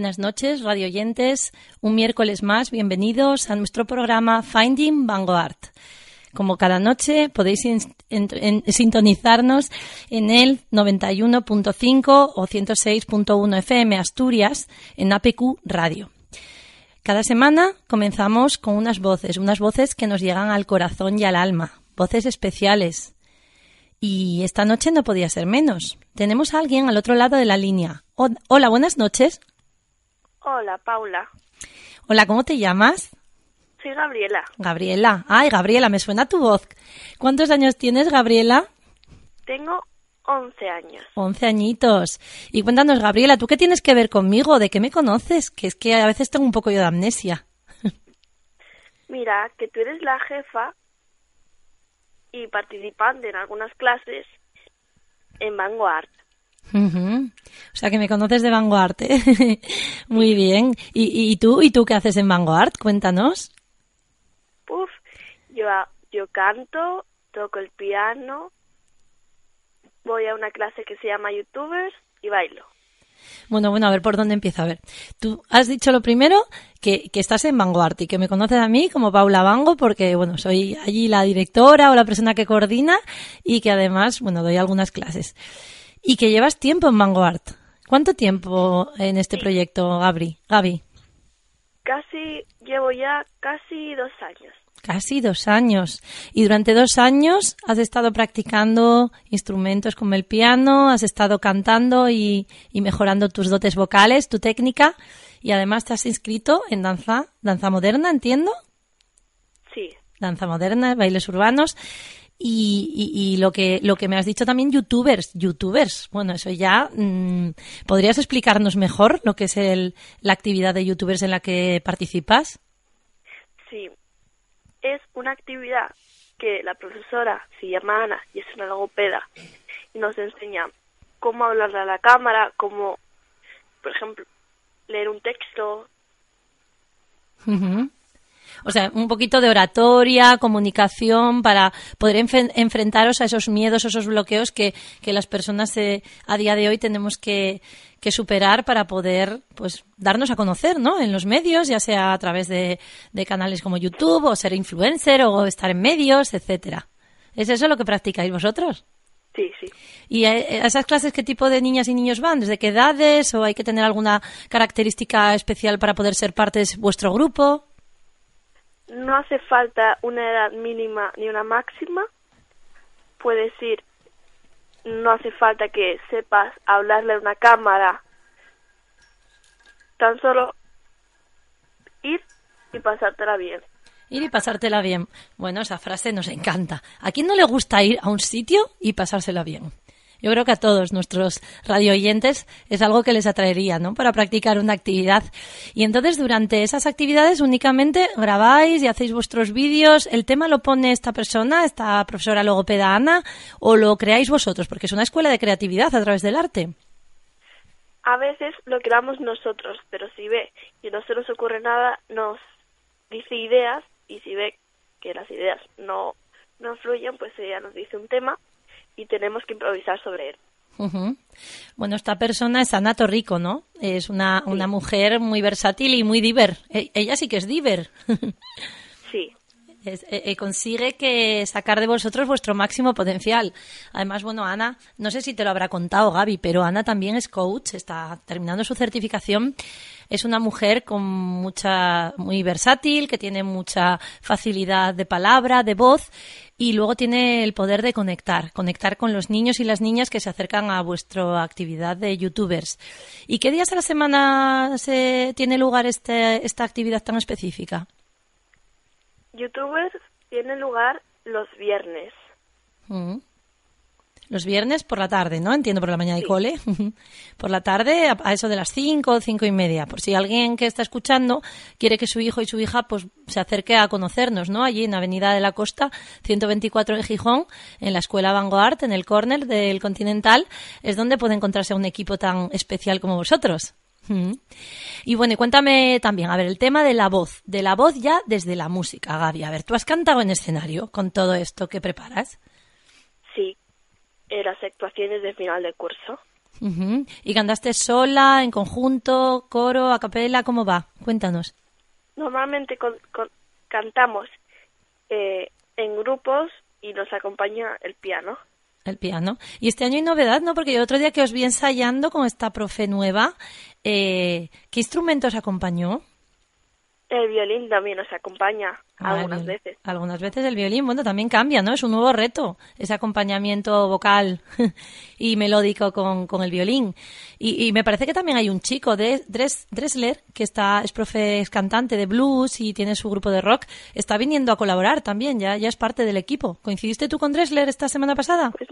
Buenas noches, radio oyentes. Un miércoles más, bienvenidos a nuestro programa Finding Vanguard. Como cada noche podéis sintonizarnos en el 91.5 o 106.1 FM Asturias en APQ Radio. Cada semana comenzamos con unas voces, unas voces que nos llegan al corazón y al alma, voces especiales. Y esta noche no podía ser menos. Tenemos a alguien al otro lado de la línea. Hola, buenas noches. Hola, Paula. Hola, ¿cómo te llamas? Soy Gabriela. Gabriela. Ay, Gabriela, me suena tu voz. ¿Cuántos años tienes, Gabriela? Tengo 11 años. 11 añitos. Y cuéntanos, Gabriela, ¿tú qué tienes que ver conmigo? ¿De qué me conoces? Que es que a veces tengo un poco yo de amnesia. Mira, que tú eres la jefa y participante en algunas clases en Vanguard. O sea que me conoces de Vanguard. Muy bien. ¿Y, tú? ¿Y tú qué haces en Vanguard? Cuéntanos. Uf, yo, yo canto, toco el piano, voy a una clase que se llama YouTubers y bailo. Bueno, bueno, a ver por dónde empiezo. A ver, tú has dicho lo primero que, que, estás en Vanguard y que me conoces a mí como Paula Vango porque, bueno, soy allí la directora o la persona que coordina y que además, bueno, doy algunas clases y que llevas tiempo en Vanguard. ¿Cuánto tiempo en este proyecto, Gabri? Gaby? Casi, llevo ya casi dos años. Casi dos años. Y durante dos años has estado practicando instrumentos como el piano, has estado cantando y, y, mejorando tus dotes vocales, tu técnica, y además te has inscrito en danza, danza moderna, entiendo. Sí. Danza moderna, bailes urbanos. Y, y, lo que lo que me has dicho también youtubers youtubers. Bueno eso ya mm, podrías explicarnos mejor lo que es el, la actividad de youtubers en la que participas sí. Es una actividad que la profesora se llama Ana y es una logopeda y nos enseña cómo hablarle a la cámara cómo por ejemplo leer un texto o sea, un poquito de oratoria, comunicación para poder enfrentaros a esos miedos, esos bloqueos que, que las personas eh, a día de hoy tenemos que, que, superar para poder pues darnos a conocer, ¿no? En los medios, ya sea a través de, de canales como YouTube o ser influencer o estar en medios, etcétera. ¿Es eso lo que practicáis vosotros? Sí, sí. ¿Y a esas clases qué tipo de niñas y niños van? ¿Desde qué edades? ¿O hay que tener alguna característica especial para poder ser parte de vuestro grupo? No hace falta una edad mínima ni una máxima. Puedes ir, no hace falta que sepas hablarle a una cámara. Tan solo ir y pasártela bien. Ir y pasártela bien. Bueno, esa frase nos encanta. ¿A quién no le gusta ir a un sitio y pasársela bien? Yo creo que a todos nuestros radio oyentes es algo que les atraería, ¿no? Para practicar una actividad. Y entonces durante esas actividades únicamente grabáis y hacéis vuestros vídeos. ¿El tema lo pone esta persona, esta profesora logopeda Ana, o lo creáis vosotros? Porque es una escuela de creatividad a través del arte. A veces lo creamos nosotros, pero si ve que no se nos ocurre nada, nos dice ideas y si ve que las ideas no, no fluyen, pues ella nos dice un tema y tenemos que improvisar sobre él. Bueno, esta persona es Ana Torrico, ¿no? Es una, una mujer muy versátil y muy diver. E, ella sí que es diver. sí. Eh, eh, consigue que sacar de vosotros vuestro máximo potencial. Además, bueno, Ana, no sé si te lo habrá contado Gaby, pero Ana también es coach, está terminando su certificación. Es una mujer con mucha, muy versátil, que tiene mucha facilidad de palabra, de voz y luego tiene el poder de conectar, conectar con los niños y las niñas que se acercan a vuestra actividad de youtubers. ¿Y qué días a la semana se tiene lugar este, esta actividad tan específica? Youtubers tiene lugar los viernes. Mm. Los viernes por la tarde, ¿no? Entiendo, por la mañana de cole. por la tarde, a, eso de las cinco o cinco y media. Por si alguien que está escuchando quiere que su hijo y su hija pues se acerque a conocernos, ¿no? Allí en Avenida de la Costa, 124 en Gijón, en la Escuela Vanguard, en el corner del Continental, es donde puede encontrarse a un equipo tan especial como vosotros. Y bueno, cuéntame también, a ver, el tema de la voz, de la voz ya desde la música, Gaby. A ver, ¿tú has cantado en escenario con todo esto que preparas? En las actuaciones de final de curso. ¿Y cantaste sola, en conjunto, coro, a capela? ¿Cómo va? Cuéntanos. Normalmente cantamos eh, en grupos y nos acompaña el piano. El piano. Y este año hay novedad, ¿no? Porque el otro día que os vi ensayando con esta profe nueva, eh, ¿qué instrumentos acompañó? El violín también nos acompaña ah, algunas veces. Algunas veces el violín, bueno, también cambia, ¿no? Es un nuevo reto, ese acompañamiento vocal y melódico con, con el violín. Y, me parece que también hay un chico, de Dressler, que está, es profe, es cantante de blues y tiene su grupo de rock, está viniendo a colaborar también, ya, ya es parte del equipo. ¿Coincidiste tú con Dressler esta semana pasada? Pues,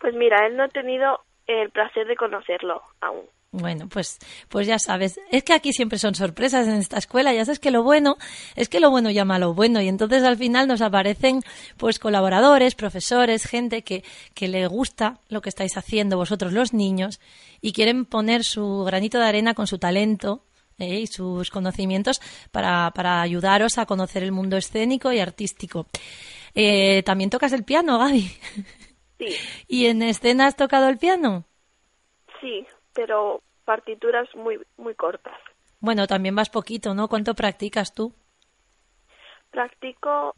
pues mira, él no ha tenido el placer de conocerlo aún. Bueno, pues, pues ya sabes, es que aquí siempre son sorpresas en esta escuela, ya sabes que lo bueno es que lo bueno llama a lo bueno y entonces al final nos aparecen pues colaboradores, profesores, gente que, que le gusta lo que estáis haciendo vosotros los niños y quieren poner su granito de arena con su talento ¿eh? y sus conocimientos para, para ayudaros a conocer el mundo escénico y artístico. Eh, También tocas el piano, Gaby. Sí. ¿Y en escena has tocado el piano? Sí, pero partituras muy, muy cortas. Bueno, también vas poquito, ¿no? ¿Cuánto practicas tú? Practico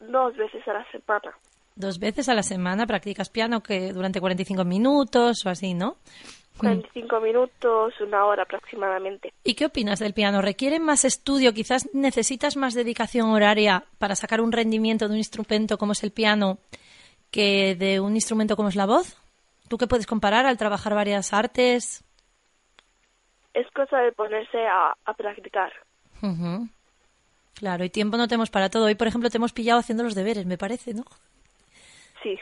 dos veces a la semana. Dos veces a la semana practicas piano que durante 45 minutos o así, ¿no? 45 minutos, una hora aproximadamente. ¿Y qué opinas del piano? ¿Requiere más estudio? ¿Quizás necesitas más dedicación horaria para sacar un rendimiento de un instrumento como es el piano que de un instrumento como es la voz? ¿Tú qué puedes comparar al trabajar varias artes? Es cosa de ponerse a, practicar. Claro, y tiempo no tenemos para todo. Hoy, por ejemplo, te hemos pillado haciendo los deberes, me parece, ¿no? Sí.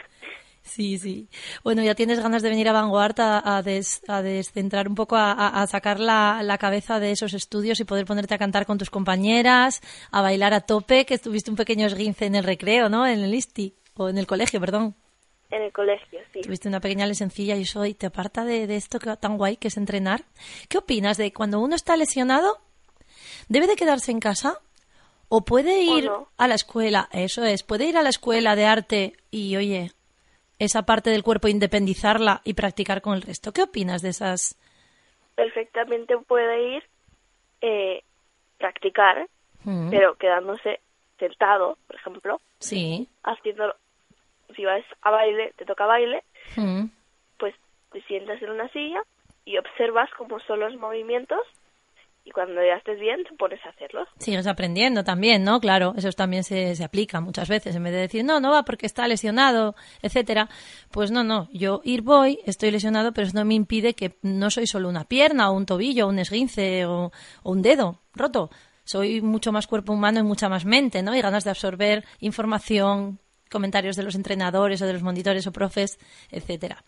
Sí, sí. Bueno, ya tienes ganas de venir a Vanguard a, descentrar un poco, a, sacar la, la, cabeza de esos estudios y poder ponerte a cantar con tus compañeras, a bailar a tope, que tuviste un pequeño esguince en el recreo, ¿no? En el ISTI, o en el colegio, perdón. En el colegio, sí. Tuviste una pequeña lesioncilla y eso y te aparta de, esto que, tan guay que es entrenar. ¿Qué opinas de cuando uno está lesionado? ¿Debe de quedarse en casa? ¿O puede ir a la escuela? Eso es, puede ir a la escuela de arte y, oye, esa parte del cuerpo independizarla y practicar con el resto. ¿Qué opinas de esas? Perfectamente puede ir, eh, practicar, mm. pero quedándose sentado, por ejemplo. Sí. Haciendo si vas a baile, te toca baile, mm. pues te sientas en una silla y observas cómo son los movimientos y cuando ya estés bien te pones a hacerlos. Sigues aprendiendo también, ¿no? Claro, eso también se, se aplica muchas veces. En vez de decir, no, no va porque está lesionado, etcétera, pues no, no, yo ir voy, estoy lesionado, pero eso no me impide que no soy solo una pierna o un tobillo o un esguince o, o un dedo roto. Soy mucho más cuerpo humano y mucha más mente, ¿no? Y ganas de absorber información, comentarios de los entrenadores o de los monitores o profes, etcétera.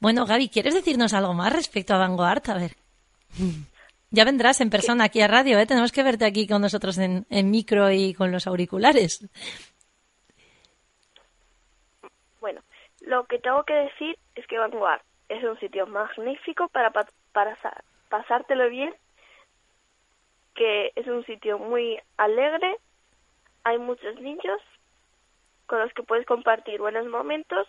Bueno, Gaby, ¿quieres decirnos algo más respecto a Vanguard? A ver. Ya vendrás en persona aquí a radio, ¿eh? Tenemos que verte aquí con nosotros en, micro y con los auriculares. Bueno, lo que tengo que decir es que Vanguard es un sitio magnífico para, para pasártelo bien, que es un sitio muy alegre, hay muchos niños con los que puedes compartir buenos momentos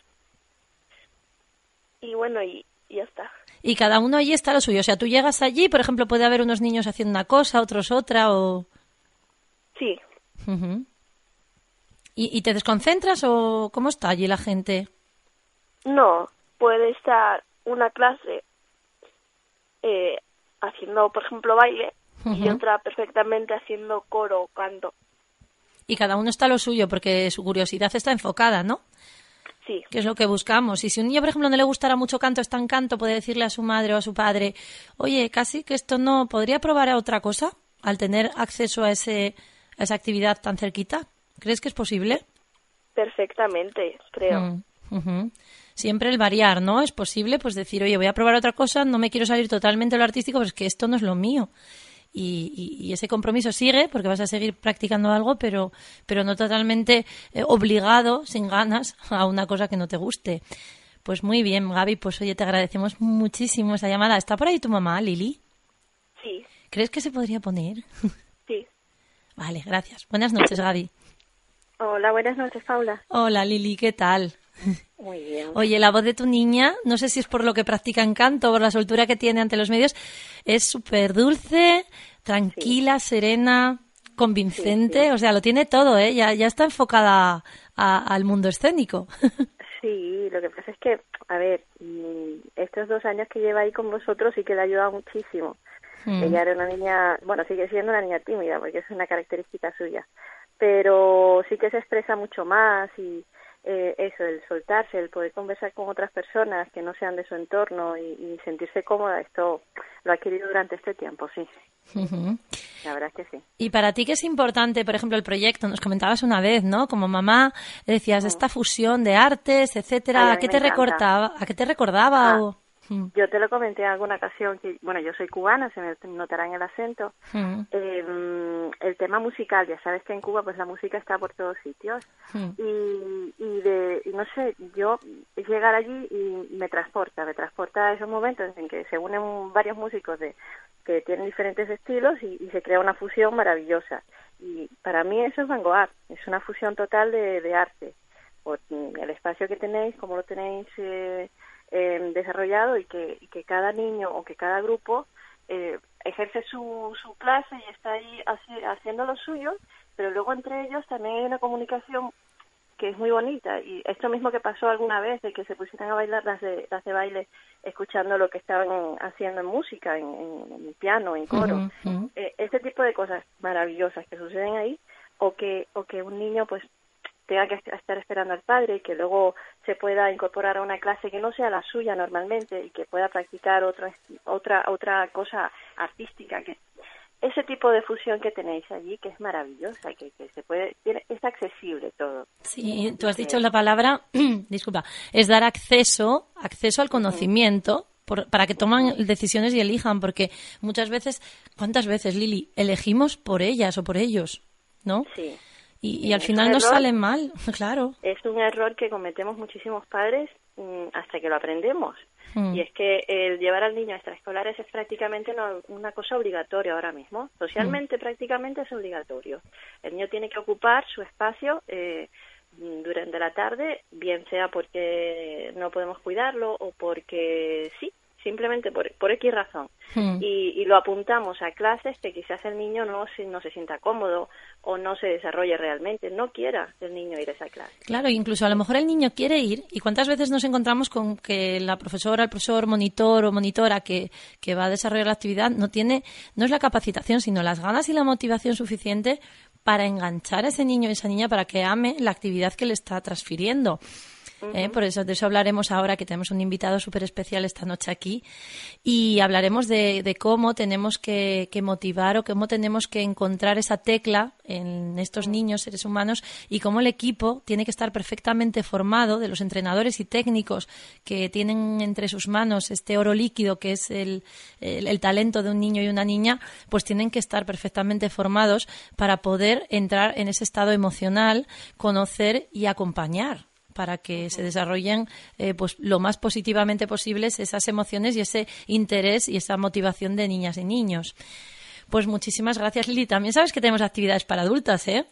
y bueno, y, ya está. Y cada uno allí está lo suyo. O sea, tú llegas allí, por ejemplo, puede haber unos niños haciendo una cosa, otros otra, o... Sí. ¿Y, ¿Y, te desconcentras o cómo está allí la gente? No, puede estar una clase eh, haciendo, por ejemplo, baile y otra perfectamente haciendo coro o canto y cada uno está lo suyo porque su curiosidad está enfocada, ¿no? Sí. Que es lo que buscamos. Y si un niño, por ejemplo, no le gustara mucho canto, está en canto, puede decirle a su madre o a su padre, oye, casi que esto no, ¿podría probar a otra cosa al tener acceso a, ese, a esa actividad tan cerquita? ¿Crees que es posible? Perfectamente, creo. Mm, siempre el variar, ¿no? Es posible pues decir, oye, voy a probar otra cosa, no me quiero salir totalmente de lo artístico, pues que esto no es lo mío. Y, ese compromiso sigue porque vas a seguir practicando algo, pero, pero no totalmente eh, obligado, sin ganas, a una cosa que no te guste. Pues muy bien, Gaby, pues oye, te agradecemos muchísimo esa llamada. ¿Está por ahí tu mamá, Lili? Sí. ¿Crees que se podría poner? Sí. Vale, gracias. Buenas noches, Gaby. Hola, buenas noches, Paula. Hola, Lili, ¿qué tal? Muy bien. Oye, la voz de tu niña, no sé si es por lo que practica en canto o por la soltura que tiene ante los medios, es súper dulce, tranquila, serena, convincente, o sea, lo tiene todo, ¿eh? Ya, ya está enfocada al mundo escénico. Sí, lo que pasa es que, a ver, mm, estos dos años que lleva ahí con vosotros sí que le ha ayudado muchísimo. Mm. Ella era una niña, bueno, sigue siendo una niña tímida porque es una característica suya, pero sí que se expresa mucho más y eh, eso, el soltarse, el poder conversar con otras personas que no sean de su entorno y, sentirse cómoda, esto lo ha adquirido durante este tiempo, sí. La verdad es que sí. Y para ti, ¿qué es importante, por ejemplo, el proyecto? Nos comentabas una vez, ¿no? Como mamá, decías, esta fusión de artes, etcétera, ¿a, qué te recordaba, ¿a qué te recordaba? Ah. O... Mm. Yo te lo comenté en alguna ocasión, que bueno, yo soy cubana, se me notará en el acento. Mm. Eh, el tema musical, ya sabes que en Cuba pues la música está por todos sitios. Mm. Y, y, de, no sé, yo llegar allí y me transporta, me transporta a esos momentos en que se unen varios músicos de que tienen diferentes estilos y, se crea una fusión maravillosa. Y para mí eso es vanguard, es una fusión total de, de arte. Por el espacio que tenéis, como lo tenéis... Eh, eh, desarrollado y que, que, cada niño o que cada grupo eh, ejerce su, su clase y está ahí haciendo lo suyo, pero luego entre ellos también hay una comunicación que es muy bonita. Y esto mismo que pasó alguna vez de que se pusieran a bailar las de, las de baile escuchando lo que estaban haciendo en música, en, en, piano, en coro, eh, este tipo de cosas maravillosas que suceden ahí o que o que un niño pues tenga que estar esperando al padre y que luego se pueda incorporar a una clase que no sea la suya normalmente y que pueda practicar otra otra otra cosa artística que ese tipo de fusión que tenéis allí que es maravillosa que, que se puede es accesible todo. Sí tú has dicho la palabra disculpa es dar acceso acceso al conocimiento para que toman decisiones y elijan porque muchas veces cuántas veces Lili elegimos por ellas o por ellos no sí y, al final nos sale mal, claro. Es un error que cometemos muchísimos padres mm, hasta que lo aprendemos. Mm. Y es que el llevar al niño a extraescolares es prácticamente una, cosa obligatoria ahora mismo. Socialmente mm. prácticamente es obligatorio. El niño tiene que ocupar su espacio eh, durante la tarde, bien sea porque no podemos cuidarlo o porque sí, simplemente por, por X razón. Hmm. Y, lo apuntamos a clases que quizás el niño no se, no se sienta cómodo o no se desarrolle realmente, no quiera el niño ir a esa clase. Claro, incluso a lo mejor el niño quiere ir y cuántas veces nos encontramos con que la profesora, el profesor, monitor o monitora que, que va a desarrollar la actividad no tiene, no es la capacitación, sino las ganas y la motivación suficiente para enganchar a ese niño y esa niña para que ame la actividad que le está transfiriendo. ¿Eh? Por eso, de eso hablaremos ahora, que tenemos un invitado súper especial esta noche aquí. Y hablaremos de, cómo tenemos que, motivar o cómo tenemos que encontrar esa tecla en estos niños, seres humanos, y cómo el equipo tiene que estar perfectamente formado de los entrenadores y técnicos que tienen entre sus manos este oro líquido que es el, el talento de un niño y una niña, pues tienen que estar perfectamente formados para poder entrar en ese estado emocional, conocer y acompañar para que se desarrollen eh, pues lo más positivamente posibles esas emociones y ese interés y esa motivación de niñas y niños. Pues muchísimas gracias, Lili. También sabes que tenemos actividades para adultas, ¿eh?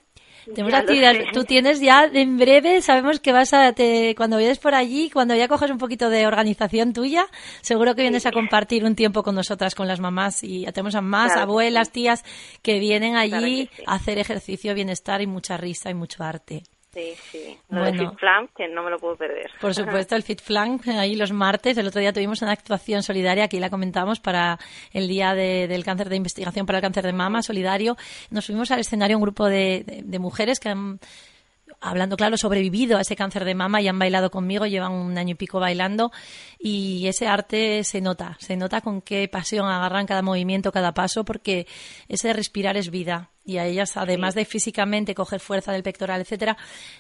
Tenemos actividades. Tú tienes ya en breve, sabemos que vas a, te, cuando vayas por allí, cuando ya coges un poquito de organización tuya, seguro que vienes a compartir un tiempo con nosotras, con las mamás. Y ya tenemos a más abuelas, tías que vienen allí a hacer ejercicio, bienestar y mucha risa y mucho arte. Sí, sí. bueno, Fit Flank, que no me lo puedo perder. Por supuesto, el Fit Flank, ahí los martes. El otro día tuvimos una actuación solidaria, aquí la comentamos, para el Día del Cáncer de Investigación para el Cáncer de Mama, solidario. Nos fuimos al escenario un grupo de, mujeres que han hablando claro, sobrevivido a ese cáncer de mama y han bailado conmigo, llevan un año y pico bailando y ese arte se nota, se nota con qué pasión agarran cada movimiento, cada paso, porque ese respirar es vida y a ellas, además de físicamente coger fuerza del pectoral, etcétera,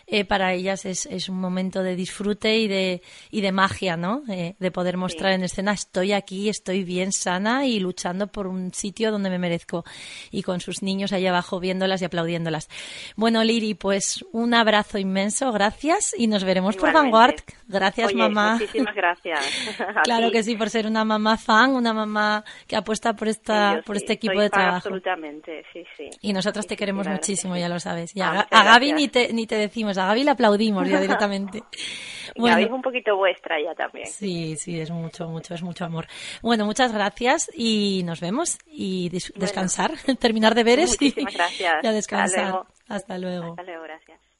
eh, para ellas es, es, un momento de disfrute y de, y de magia, ¿no? Eh, de poder mostrar en escena, estoy aquí, estoy bien sana y luchando por un sitio donde me merezco. Y con sus niños allá abajo viéndolas y aplaudiéndolas. Bueno, Liri, pues un abrazo inmenso, gracias y nos veremos por Vanguard. Gracias, mamá. Muchísimas gracias. claro que sí, por ser una mamá fan, una mamá que apuesta por esta, por este equipo de trabajo. Absolutamente, sí, sí. Y nosotras te queremos muchísimo, ya lo sabes. a, Gaby ni te, ni te decimos, a Gaby le aplaudimos ya directamente. bueno, Gaby es un poquito vuestra ya también. Sí, sí, es mucho, mucho, es mucho amor. Bueno, muchas gracias y nos vemos y descansar, terminar de veres y, gracias. a descansar. Hasta luego. Hasta luego, gracias.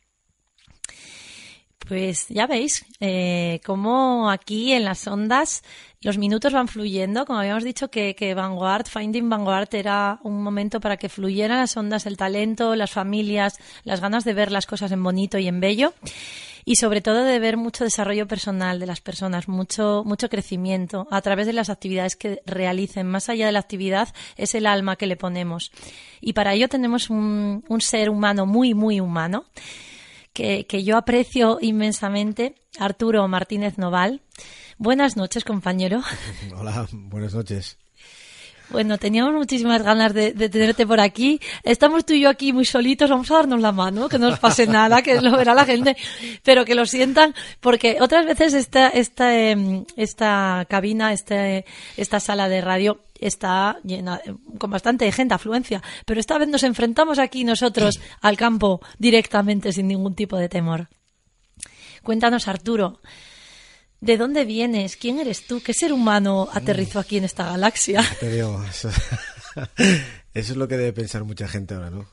Pues ya veis eh, cómo aquí en las ondas los minutos van fluyendo. Como habíamos dicho que, que, Vanguard, Finding Vanguard era un momento para que fluyeran las ondas, el talento, las familias, las ganas de ver las cosas en bonito y en bello. Y sobre todo de ver mucho desarrollo personal de las personas, mucho, mucho crecimiento a través de las actividades que realicen. Más allá de la actividad es el alma que le ponemos. Y para ello tenemos un, un ser humano muy, muy humano que, que yo aprecio inmensamente, Arturo Martínez Noval. Buenas noches, compañero. Hola, buenas noches. Bueno, teníamos muchísimas ganas de, tenerte por aquí. Estamos tú y yo aquí muy solitos, vamos a darnos la mano, que no nos pase nada, que lo verá la gente, pero que lo sientan, porque otras veces esta, esta, em, esta cabina, este, esta sala de radio está llena, con bastante gente, afluencia, pero esta vez nos enfrentamos aquí nosotros al campo directamente sin ningún tipo de temor. Cuéntanos, Arturo, ¿de dónde vienes? ¿Quién eres tú? ¿Qué ser humano aterrizó aquí en esta galaxia? eso, es lo que debe pensar mucha gente ahora, ¿no?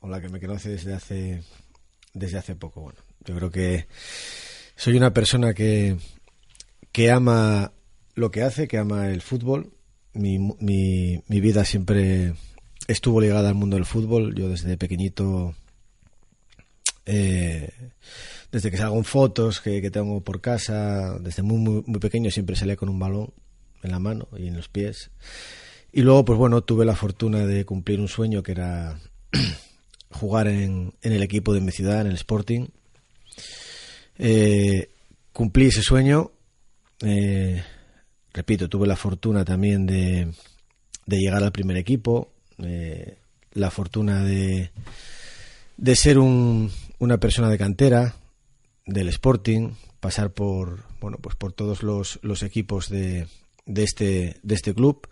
O, la que me conoce desde hace, desde hace poco. Bueno, yo creo que soy una persona que, que ama lo que hace, que ama el fútbol. Mi, mi, mi vida siempre estuvo ligada al mundo del fútbol. Yo desde pequeñito, eh, desde que salgo en fotos que, que, tengo por casa, desde muy, muy, pequeño siempre salía con un balón en la mano y en los pies. Y luego, pues bueno, tuve la fortuna de cumplir un sueño que era jugar en, en el equipo de mi ciudad, en el Sporting. Eh, cumplí ese sueño. Eh, repito, tuve la fortuna también de, de llegar al primer equipo, eh, la fortuna de, de ser un, una persona de cantera del Sporting, pasar por bueno pues por todos los, los equipos de, de, este, de este club,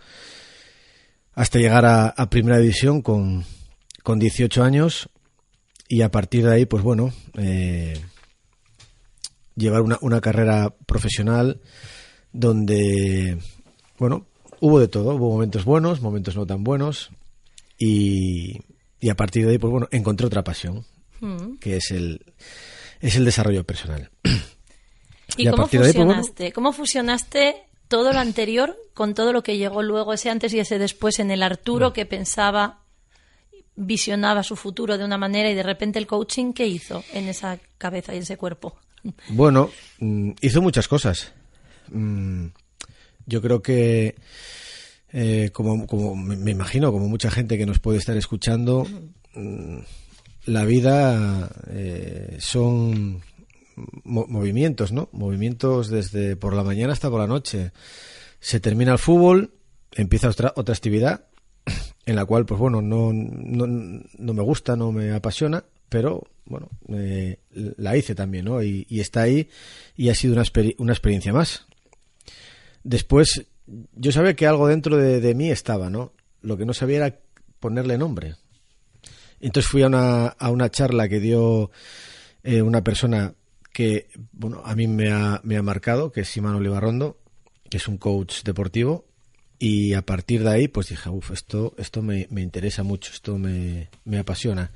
hasta llegar a, a primera división con, con 18 años y a partir de ahí, pues bueno, eh, llevar una, una carrera profesional donde, bueno, hubo de todo, hubo momentos buenos, momentos no tan buenos, y, y a partir de ahí, pues bueno, encontré otra pasión, mm. que es el, es el desarrollo personal. ¿Y, cómo pues, fusionaste? ¿Cómo fusionaste todo lo anterior con todo lo que llegó luego, ese antes y ese después en el Arturo mm. que pensaba, visionaba su futuro de una manera y de repente el coaching, ¿qué hizo en esa cabeza y en ese cuerpo? Bueno, mm, hizo muchas cosas. Mm, yo creo que, eh, como, como me imagino, como mucha gente que nos puede estar escuchando, la vida eh, son movimientos, ¿no? Movimientos desde por la mañana hasta por la noche. Se termina el fútbol, empieza otra, otra actividad en la cual, pues bueno, no, no, no me gusta, no me apasiona, pero bueno, eh, la hice también, ¿no? Y, está ahí y ha sido una, una experiencia más. Después, yo sabía que algo dentro de, mí estaba, ¿no? Lo que no sabía era ponerle nombre. Entonces fui a una, a una charla que dio eh, una persona que, bueno, a mí me ha, me ha marcado, que es Simano Olivarrondo, que es un coach deportivo, y a partir de ahí, pues dije, uff, esto, esto me, me, interesa mucho, esto me, me, apasiona.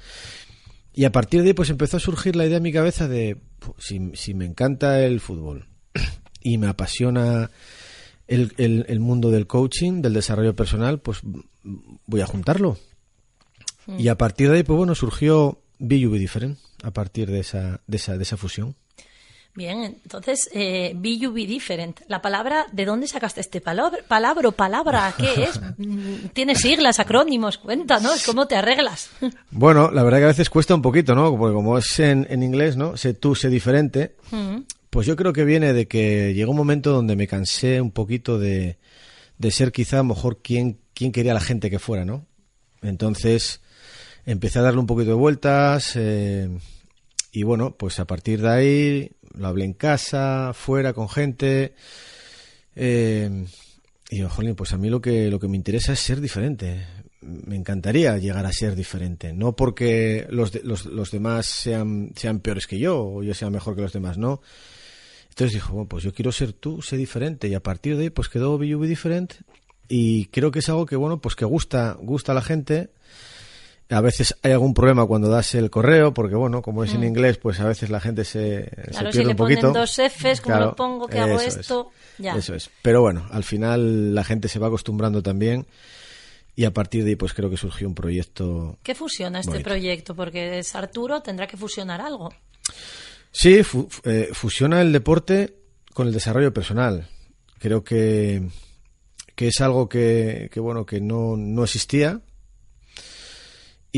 Y a partir de ahí, pues empezó a surgir la idea en mi cabeza de, si, si me encanta el fútbol y me apasiona el, el, mundo del coaching, del desarrollo personal, pues voy a juntarlo. Hmm. Y a partir de ahí, pues bueno, surgió Be Different, a partir de esa, de esa, de esa fusión. Bien, entonces, eh, be different. La palabra, ¿de dónde sacaste este palabra? Palabra, palabra, ¿qué es? Mm, ¿Tienes siglas, acrónimos? Cuéntanos, ¿cómo te arreglas? Bueno, la verdad que a veces cuesta un poquito, ¿no? Porque como es en, en inglés, ¿no? Sé tú, sé diferente. Mm. Pues yo creo que viene de que llegó un momento donde me cansé un poquito de, de ser quizá mejor quien, quien quería la gente que fuera, ¿no? Entonces empecé a darle un poquito de vueltas eh, y bueno, pues a partir de ahí lo hablé en casa, fuera, con gente. Eh, y yo, jolín, pues a mí lo que, lo que me interesa es ser diferente. Me encantaría llegar a ser diferente. No porque los, los, los, demás sean, sean peores que yo o yo sea mejor que los demás, no. Entonces dijo, bueno, pues yo quiero ser tú, sé diferente. Y a partir de ahí, pues quedó Be Different. Y creo que es algo que, bueno, pues que gusta, gusta a la gente a veces hay algún problema cuando das el correo, porque bueno, como es en mm. inglés, pues a veces la gente se, claro, pierde si un poquito. Ponen dos Fs, como lo pongo, que hago esto, ya. Eso es. Pero bueno, al final la gente se va acostumbrando también. Y a partir de ahí, pues creo que surgió un proyecto. ¿Qué fusiona este proyecto? Porque es Arturo, tendrá que fusionar algo. Sí, eh, fusiona el deporte con el desarrollo personal. Creo que, que es algo que, que bueno, que no, no existía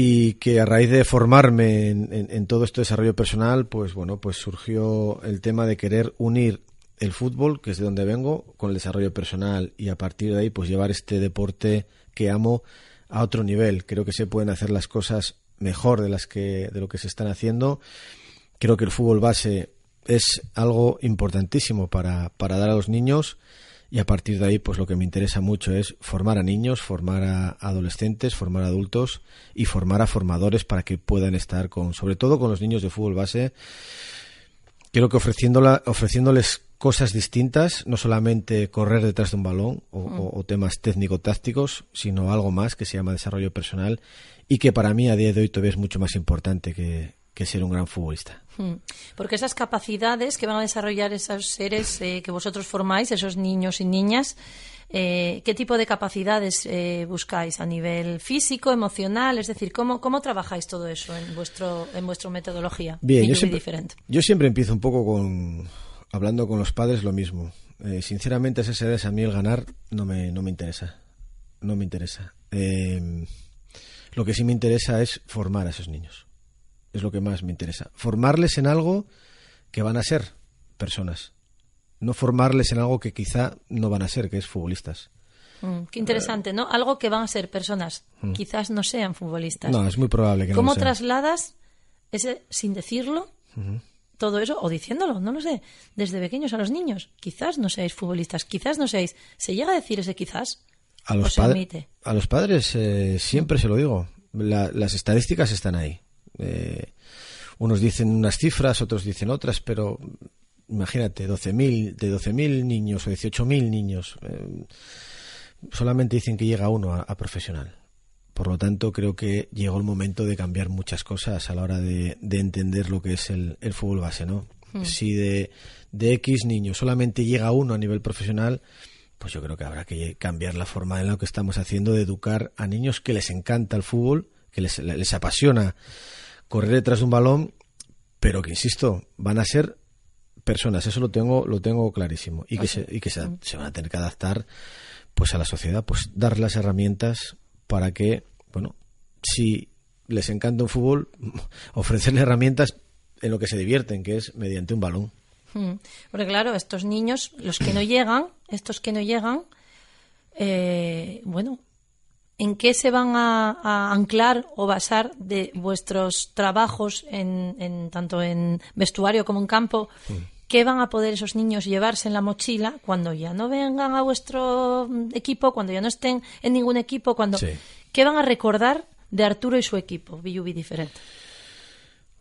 y que a raíz de formarme en, todo este desarrollo personal, pues bueno, pues surgió el tema de querer unir el fútbol, que es de donde vengo, con el desarrollo personal y a partir de ahí pues llevar este deporte que amo a otro nivel. Creo que se pueden hacer las cosas mejor de las que de lo que se están haciendo. Creo que el fútbol base es algo importantísimo para, para dar a los niños y a partir de ahí pues lo que me interesa mucho es formar a niños, formar a adolescentes, formar a adultos y formar a formadores para que puedan estar con, sobre todo con los niños de fútbol base, creo que ofreciéndoles cosas distintas, no solamente correr detrás de un balón o, mm. temas técnico-tácticos, sino algo más que se llama desarrollo personal y que para mí a día de hoy todavía es mucho más importante que, que ser un gran futbolista. Hmm. Porque esas capacidades que van a desarrollar esos seres eh, que vosotros formáis, esos niños y niñas, eh, ¿qué tipo de capacidades eh, buscáis a nivel físico, emocional? Es decir, ¿cómo, ¿cómo trabajáis todo eso en vuestro en vuestra metodología? Bien, yo siempre, yo siempre empiezo un poco con hablando con los padres lo mismo. sinceramente, a esas edades a mí el ganar no me, no me interesa. No me interesa. lo que sí me interesa es formar a esos niños es lo que más me interesa. Formarles en algo que van a ser personas. No formarles en algo que quizá no van a ser, que es futbolistas. Mm, qué interesante, ¿no? Algo que van a ser personas, mm. quizás no sean futbolistas. No, es muy probable que ¿Cómo no trasladas ese, sin decirlo, todo eso, o diciéndolo, no lo sé, desde pequeños a los niños? Quizás no seáis futbolistas, quizás no seáis. ¿Se llega a decir ese quizás? A los, a los padres eh, siempre se lo digo. las estadísticas están ahí. Eh, unos dicen unas cifras, otros dicen otras, pero imagínate, 12.000, de 12.000 niños o 18.000 niños, eh, solamente dicen que llega uno a, profesional. Por lo tanto, creo que llegó el momento de cambiar muchas cosas a la hora de, entender lo que es el, fútbol base, ¿no? Hmm. Si de, de X niños solamente llega uno a nivel profesional, pues yo creo que habrá que cambiar la forma en la que estamos haciendo de educar a niños que les encanta el fútbol, que les, les apasiona correr detrás de un balón, pero que insisto, van a ser personas, eso lo tengo, lo tengo clarísimo, y que, se, y que se, van a tener que adaptar pues a la sociedad, pues dar las herramientas para que, bueno, si les encanta un fútbol, ofrecerles herramientas en lo que se divierten, que es mediante un balón. Hmm. Porque claro, estos niños, los que no llegan, estos que no llegan, eh, bueno, ¿En qué se van a, anclar o basar de vuestros trabajos, en, tanto en vestuario como en campo? Mm. ¿Qué van a poder esos niños llevarse en la mochila cuando ya no vengan a vuestro equipo, cuando ya no estén en ningún equipo? cuando ¿Qué van a recordar de Arturo y su equipo, BUB Diferente?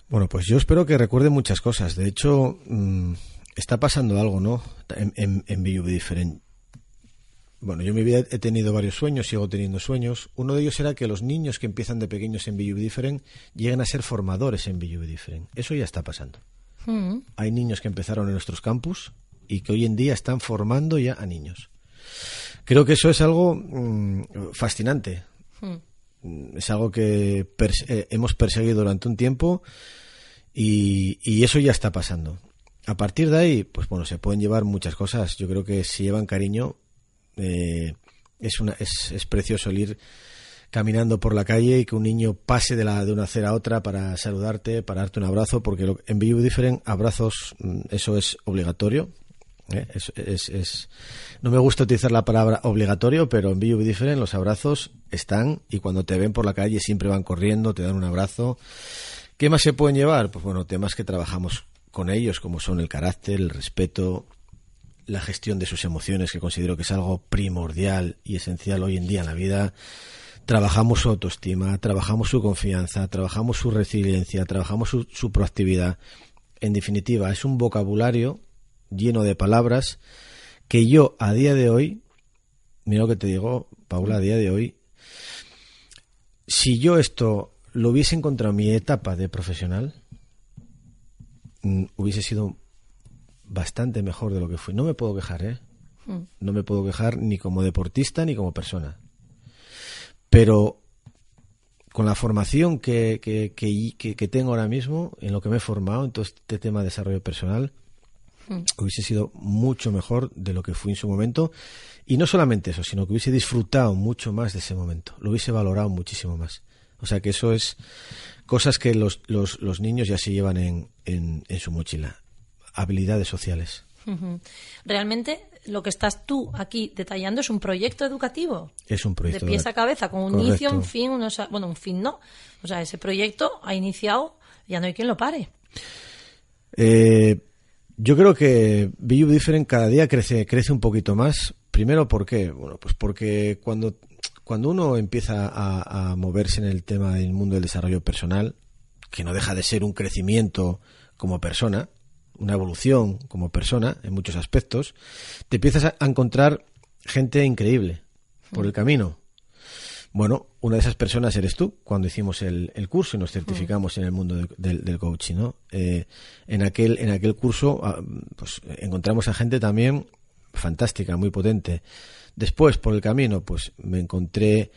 Bueno, pues yo espero que recuerden muchas cosas. De hecho, mm, está pasando algo, ¿no? En, en, en Different. Bueno, yo en mi vida he tenido varios sueños, sigo teniendo sueños. Uno de ellos era que los niños que empiezan de pequeños en BUB Different lleguen a ser formadores en BUB Different. Eso ya está pasando. Mm. Hay niños que empezaron en nuestros campus y que hoy en día están formando ya a niños. Creo que eso es algo mm, fascinante. Mm. Es algo que eh, hemos perseguido durante un tiempo y, y eso ya está pasando. a partir de ahí, pues bueno, se pueden llevar muchas cosas. Yo creo que si llevan cariño, eh, es, una, es, es precioso el ir caminando por la calle y que un niño pase de, la, de una acera a otra para saludarte, para darte un abrazo, porque en Vivo Different abrazos, mm, eso es obligatorio. ¿eh? No me gusta utilizar la palabra obligatorio, pero en Vivo Different los abrazos están y cuando te ven por la calle siempre van corriendo, te dan un abrazo. ¿Qué más se pueden llevar? Pues bueno, temas que trabajamos con ellos, como son el carácter, el respeto, la gestión de sus emociones, que considero que es algo primordial y esencial hoy en día en la vida trabajamos su autoestima, trabajamos su confianza, trabajamos su resiliencia, trabajamos su, proactividad. En definitiva, es un vocabulario lleno de palabras que yo a día de hoy, mira lo que te digo, Paula, a día de hoy, si yo esto lo hubiese encontrado en mi etapa de profesional, mm, hubiese sido bastante mejor de lo que fui. No me puedo quejar, ¿eh? Mm. No me puedo quejar ni como deportista ni como persona. Pero con la formación que, que, que, tengo ahora mismo, en lo que me he formado, en todo este tema de desarrollo personal, hmm. hubiese sido mucho mejor de lo que fui en su momento. Y no solamente eso, sino que hubiese disfrutado mucho más de ese momento, lo hubiese valorado muchísimo más. O sea que eso es cosas que los, los, los niños ya se llevan en, en, en su mochila. Habilidades sociales. Realmente lo que estás tú aquí detallando es un proyecto educativo. Es un proyecto. De pies a cabeza, con un inicio, un fin, unos, bueno, un fin no. O sea, ese proyecto ha iniciado, ya no hay quien lo pare. Eh, yo creo que Be Different cada día crece, crece un poquito más. Primero, ¿por qué? Bueno, pues porque cuando, cuando uno empieza a, a moverse en el tema del mundo del desarrollo personal, que no deja de ser un crecimiento como persona, una evolución como persona en muchos aspectos, te empiezas a encontrar gente increíble por el camino. Bueno, una de esas personas eres tú, cuando hicimos el, curso y nos certificamos en el mundo del coaching, ¿no? Eh, en, aquel, en aquel curso ah, pues, encontramos a gente también fantástica, muy potente. Después, por el camino, pues me encontré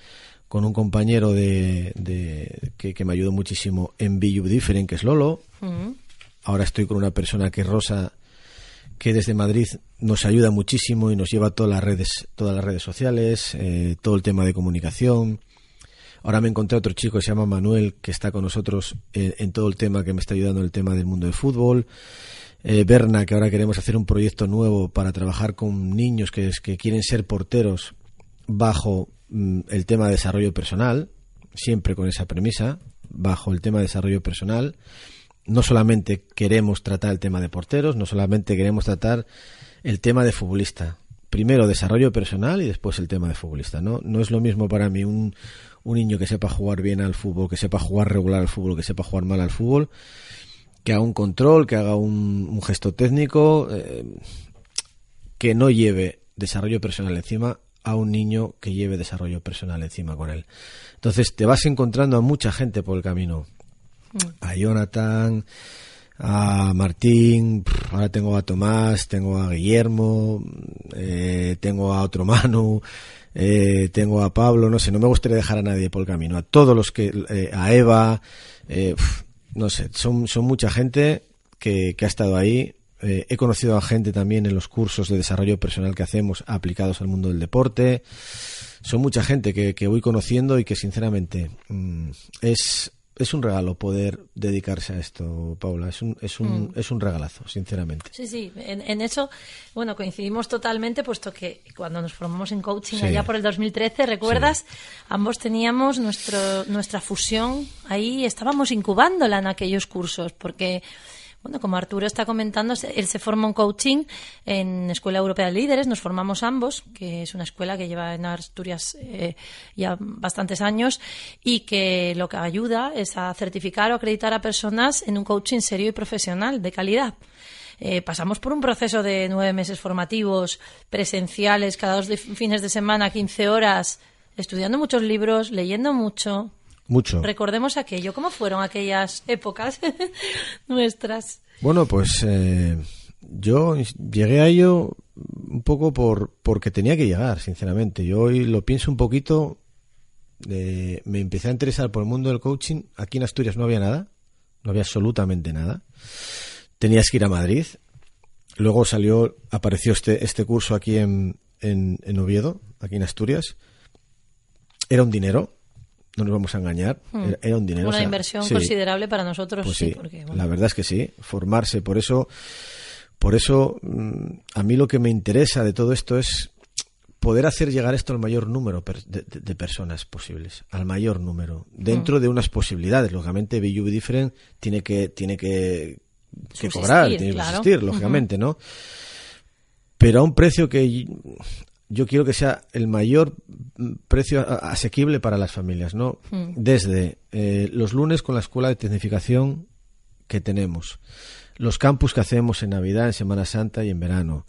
con un compañero de, que, me ayudó muchísimo en Be You Different, que es Lolo. Ahora estoy con una persona que es Rosa, que desde Madrid nos ayuda muchísimo y nos lleva todas las redes, todas las redes sociales, eh, todo el tema de comunicación. Ahora me encontré otro chico que se llama Manuel, que está con nosotros en todo el tema, que me está ayudando en el tema del mundo del fútbol. Eh, Berna, que ahora queremos hacer un proyecto nuevo para trabajar con niños que, que quieren ser porteros bajo mm, el tema de desarrollo personal, siempre con esa premisa, bajo el tema de desarrollo personal no solamente queremos tratar el tema de porteros, no solamente queremos tratar el tema de futbolista. Primero desarrollo personal y después el tema de futbolista. No, no es lo mismo para mí un, un niño que sepa jugar bien al fútbol, que sepa jugar regular al fútbol, que sepa jugar mal al fútbol, que haga un control, que haga un, gesto técnico, eh, que no lleve desarrollo personal encima a un niño que lleve desarrollo personal encima con él. Entonces te vas encontrando a mucha gente por el camino a Jonathan, a Martín, ahora tengo a Tomás, tengo a Guillermo, eh, tengo a otro Manu, eh, tengo a Pablo, no sé, no me gustaría dejar a nadie por el camino, a todos los que, eh, a Eva, no sé, son, son mucha gente que, que ha estado ahí. he conocido a gente también en los cursos de desarrollo personal que hacemos aplicados al mundo del deporte. Son mucha gente que, que voy conociendo y que sinceramente mm, es, es un regalo poder dedicarse a esto, Paula. Es un, es un, mm. es un regalazo, sinceramente. Sí, sí. En, eso, bueno, coincidimos totalmente, puesto que cuando nos formamos en coaching allá por el 2013, ¿recuerdas? Ambos teníamos nuestro, nuestra fusión ahí, estábamos incubándola en aquellos cursos, porque bueno, como Arturo está comentando, él se forma en coaching en Escuela Europea de Líderes, nos formamos ambos, que es una escuela que lleva en Asturias eh, ya bastantes años y que lo que ayuda es a certificar o acreditar a personas en un coaching serio y profesional de calidad. Eh, pasamos por un proceso de nueve meses formativos, presenciales, cada dos fines de semana, 15 horas, estudiando muchos libros, leyendo mucho, mucho. Recordemos aquello. ¿Cómo fueron aquellas épocas nuestras? Bueno, pues eh, yo llegué a ello un poco por porque tenía que llegar, sinceramente. Yo hoy lo pienso un poquito. me empecé a interesar por el mundo del coaching. Aquí en Asturias no había nada, no había absolutamente nada. Tenías que ir a Madrid luego salió, apareció este, este curso aquí en, en, Oviedo, aquí en Asturias. Era un dinero, no nos vamos a engañar, hmm. era, un dinero. Una inversión considerable para nosotros, pues sí. La verdad es que sí, formarse, por eso, por eso mm, a mí lo que me interesa de todo esto es poder hacer llegar esto al mayor número de, personas posibles, al mayor número, dentro mm. de unas posibilidades. Lógicamente, Be Different tiene que, tiene que, cobrar, tiene que existir, lógicamente, ¿no? Pero a un precio que yo quiero que sea el mayor precio asequible para las familias, ¿no? Mm. Desde eh, los lunes con la escuela de tecnificación que tenemos, los campus que hacemos en Navidad, en Semana Santa y en verano,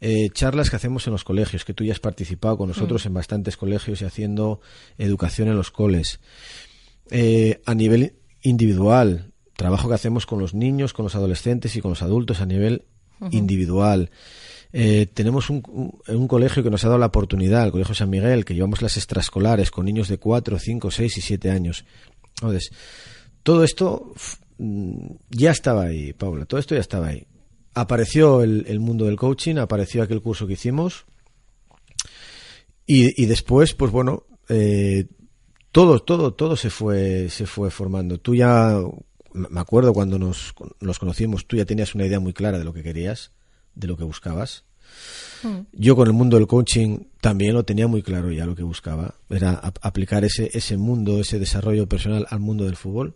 eh, charlas que hacemos en los colegios, que tú ya has participado con nosotros mm. en bastantes colegios y haciendo educación en los coles. Eh, a nivel individual, trabajo que hacemos con los niños, con los adolescentes y con los adultos a nivel individual. Eh, tenemos un, colegio que nos ha dado la oportunidad, el Colegio San Miguel, que llevamos las extraescolares con niños de 4, 5, 6 y 7 años. Entonces, todo esto mm, ya estaba ahí, Paula, todo esto ya estaba ahí apareció el, mundo del coaching, apareció aquel curso que hicimos y, después, pues bueno, eh, todo, todo, todo se fue, se fue formando. Tú ya, me acuerdo cuando nos, nos conocimos, tú ya tenías una idea muy clara de lo que querías, de lo que buscabas. Hmm. Yo con el mundo del coaching también lo tenía muy claro ya lo que buscaba, era aplicar ese, ese mundo, ese desarrollo personal al mundo del fútbol.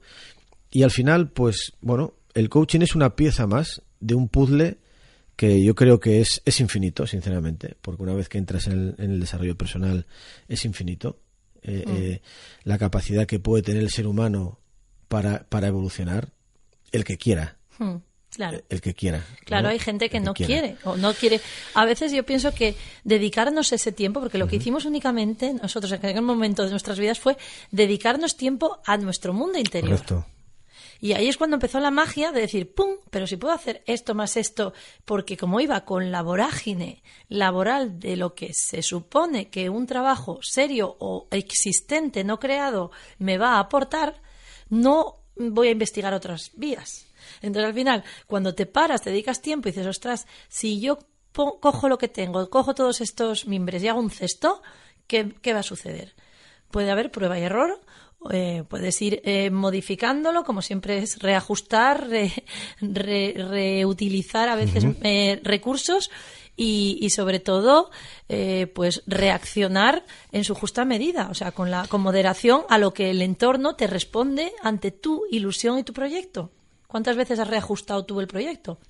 Y al final, pues bueno, el coaching es una pieza más de un puzzle que yo creo que es, es infinito, sinceramente, porque una vez que entras en el, desarrollo personal es infinito. Eh, mm. eh, la capacidad que puede tener el ser humano para, para evolucionar, el que quiera. Mm, claro. El que quiera. Claro, hay gente que no quiere o no quiere. A veces yo pienso que dedicarnos ese tiempo, porque lo que hicimos únicamente nosotros en aquel momento de nuestras vidas fue dedicarnos tiempo a nuestro mundo interior. Correcto. Y ahí es cuando empezó la magia de decir, ¡pum! Pero si puedo hacer esto más esto, porque como iba con la vorágine laboral de lo que se supone que un trabajo serio o existente, no creado, me va a aportar, no voy a investigar otras vías. Entonces al final, cuando te paras, te dedicas tiempo y dices, ostras, si yo cojo lo que tengo, cojo todos estos mimbres y hago un cesto, ¿qué, qué va a suceder? Puede haber prueba y error eh, puedes ir eh, modificándolo, como siempre es reajustar, reutilizar a veces eh, recursos y, sobre todo, pues reaccionar en su justa medida, o sea, con, la, con moderación a lo que el entorno te responde ante tu ilusión y tu proyecto. ¿Cuántas veces has reajustado tú el proyecto?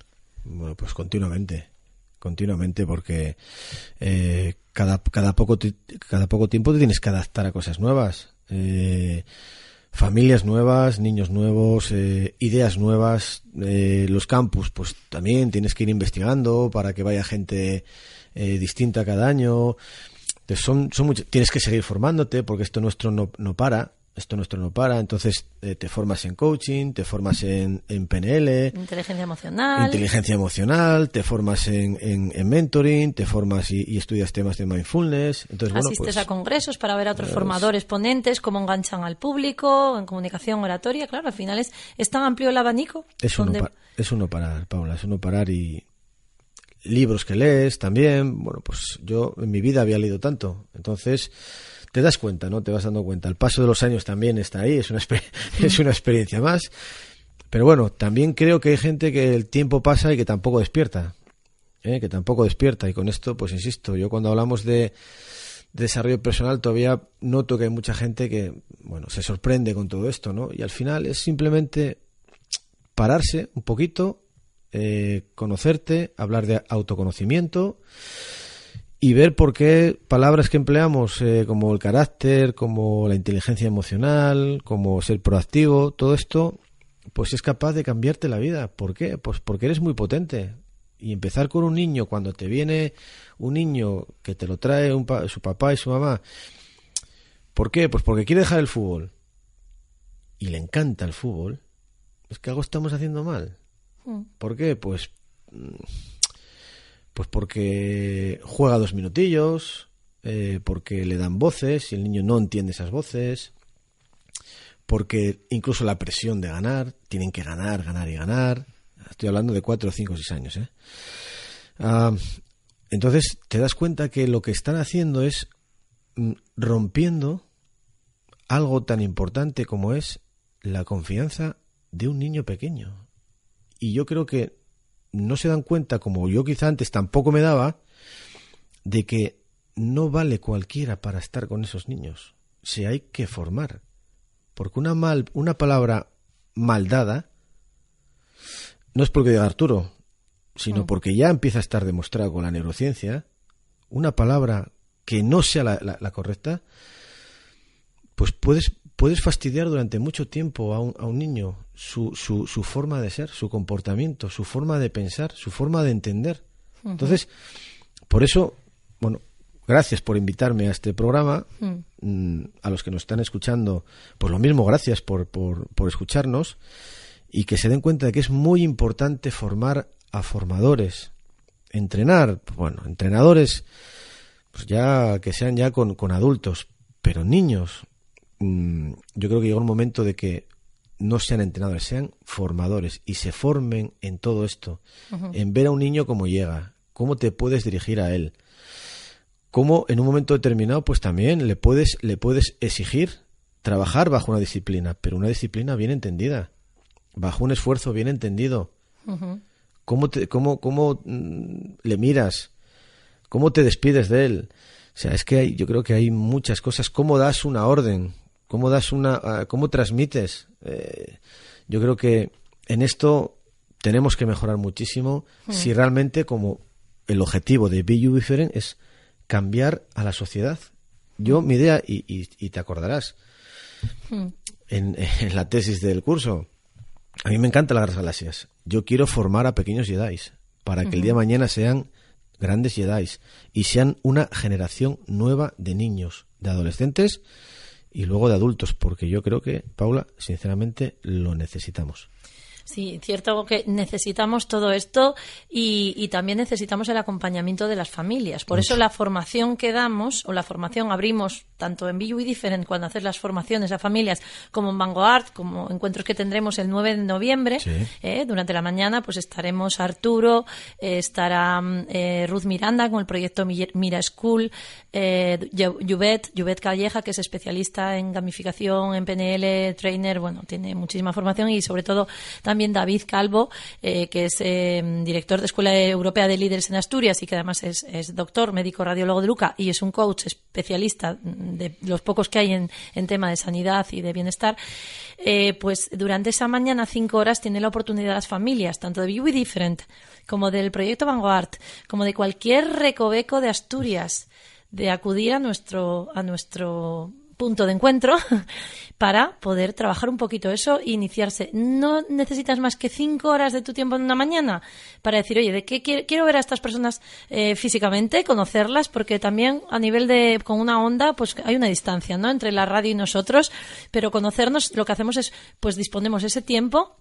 Bueno, pues continuamente continuamente porque cada, cada, poco, cada poco tiempo te tienes que adaptar a cosas nuevas eh, familias nuevas, niños nuevos, eh, ideas nuevas. Eh, los campus, pues también tienes que ir investigando para que vaya gente distinta cada año. son, son tienes que seguir formándote porque esto nuestro no, no para esto nuestro no para, entonces eh, te formas en coaching, te formas en, en, PNL, inteligencia emocional, inteligencia emocional, te formas en, en, mentoring, te formas y, estudias temas de mindfulness. Entonces, Asistes bueno, pues, a congresos para ver a otros formadores, ponentes, cómo enganchan al público, en comunicación oratoria, claro, al final es, es tan amplio el abanico. Es uno, es uno parar, Paula, es uno parar y libros que lees también, bueno, pues yo en mi vida había leído tanto, entonces te das cuenta, ¿no? Te vas dando cuenta. El paso de los años también está ahí, es una, es una experiencia más. Pero bueno, también creo que hay gente que el tiempo pasa y que tampoco despierta. ¿eh? Que tampoco despierta. Y con esto, pues insisto, yo cuando hablamos de, desarrollo personal todavía noto que hay mucha gente que, bueno, se sorprende con todo esto, ¿no? Y al final es simplemente pararse un poquito, eh, conocerte, hablar de autoconocimiento y ver por qué palabras que empleamos eh, como el carácter, como la inteligencia emocional, como ser proactivo, todo esto, pues es capaz de cambiarte la vida. ¿Por qué? Pues porque eres muy potente. Y empezar con un niño, cuando te viene un niño que te lo trae su papá y su mamá, ¿por qué? Pues porque quiere dejar el fútbol y le encanta el fútbol, es que algo estamos haciendo mal. Mm. ¿Por qué? Pues mm, pues porque juega dos minutillos, eh, porque le dan voces y el niño no entiende esas voces, porque incluso la presión de ganar, tienen que ganar, ganar y ganar. Estoy hablando de cuatro, cinco, seis años. ¿eh? Ah, entonces te das cuenta que lo que están haciendo es mm, rompiendo algo tan importante como es la confianza de un niño pequeño. Y yo creo que no se dan cuenta, como yo quizá antes tampoco me daba, de que no vale cualquiera para estar con esos niños. Se hay que formar. Porque una, mal, una palabra mal dada no es porque diga Arturo, sino porque ya empieza a estar demostrado con la neurociencia, una palabra que no sea la, correcta, pues puedes, puedes fastidiar durante mucho tiempo a un, a un niño su, su, su, forma de ser, su comportamiento, su forma de pensar, su forma de entender. Entonces, por eso, bueno, gracias por invitarme a este programa. Mm, a los que nos están escuchando, pues lo mismo, gracias por, por, por escucharnos y que se den cuenta de que es muy importante formar a formadores, entrenar, bueno, entrenadores, pues ya que sean ya con, con adultos, pero niños, mm, yo creo que llega un momento de que no sean entrenadores, sean formadores y se formen en todo esto, en ver a un niño cómo llega, cómo te puedes dirigir a él, cómo en un momento determinado, pues también le puedes, le puedes exigir trabajar bajo una disciplina, pero una disciplina bien entendida, bajo un esfuerzo bien entendido. ¿Cómo, te, cómo, cómo mm, le miras? ¿Cómo te despides de él? O sea, es que hay, yo creo que hay muchas cosas. ¿Cómo das una orden? ¿Cómo das una, ah, cómo transmites? Eh, yo creo que en esto tenemos que mejorar muchísimo mm. si realmente como el objetivo de Be You Different es cambiar a la sociedad. Yo, mi idea, y, y, te acordarás, mm. en, en, la tesis del curso, a mí me encantan las galaxias. Yo quiero formar a pequeños Jedi para que el día de mañana sean grandes Jedi y sean una generación nueva de niños, de adolescentes y luego de adultos, porque yo creo que, Paula, sinceramente, lo necesitamos. Sí, cierto que necesitamos todo esto y, también necesitamos el acompañamiento de las familias. Por eso la formación que damos, o la formación abrimos tanto en Be y Different cuando haces las formaciones a familias, como en Vanguard, como encuentros que tendremos el 9 de noviembre. Eh, durante la mañana pues estaremos Arturo, eh, estará eh, Ruth Miranda con el proyecto Mira School, eh, Juvet, Calleja, que es especialista en gamificación, en PNL, trainer, bueno, tiene muchísima formación y sobre todo también también David Calvo, eh, que es eh, director de Escuela Europea de Líderes en Asturias y que además es, doctor, médico radiólogo de Luca y es un coach especialista de los pocos que hay en, en tema de sanidad y de bienestar, eh, pues durante esa mañana, cinco horas, tiene la oportunidad las familias, tanto de Be We Different como del proyecto Vanguard, como de cualquier recoveco de Asturias, de acudir a nuestro, a nuestro punto de encuentro para poder trabajar un poquito eso e iniciarse. No necesitas más que cinco horas de tu tiempo en una mañana para decir, oye, ¿de qué quiero, ver a estas personas eh, físicamente, conocerlas? Porque también a nivel de, con una onda, pues hay una distancia, ¿no? Entre la radio y nosotros, pero conocernos, lo que hacemos es, pues disponemos ese tiempo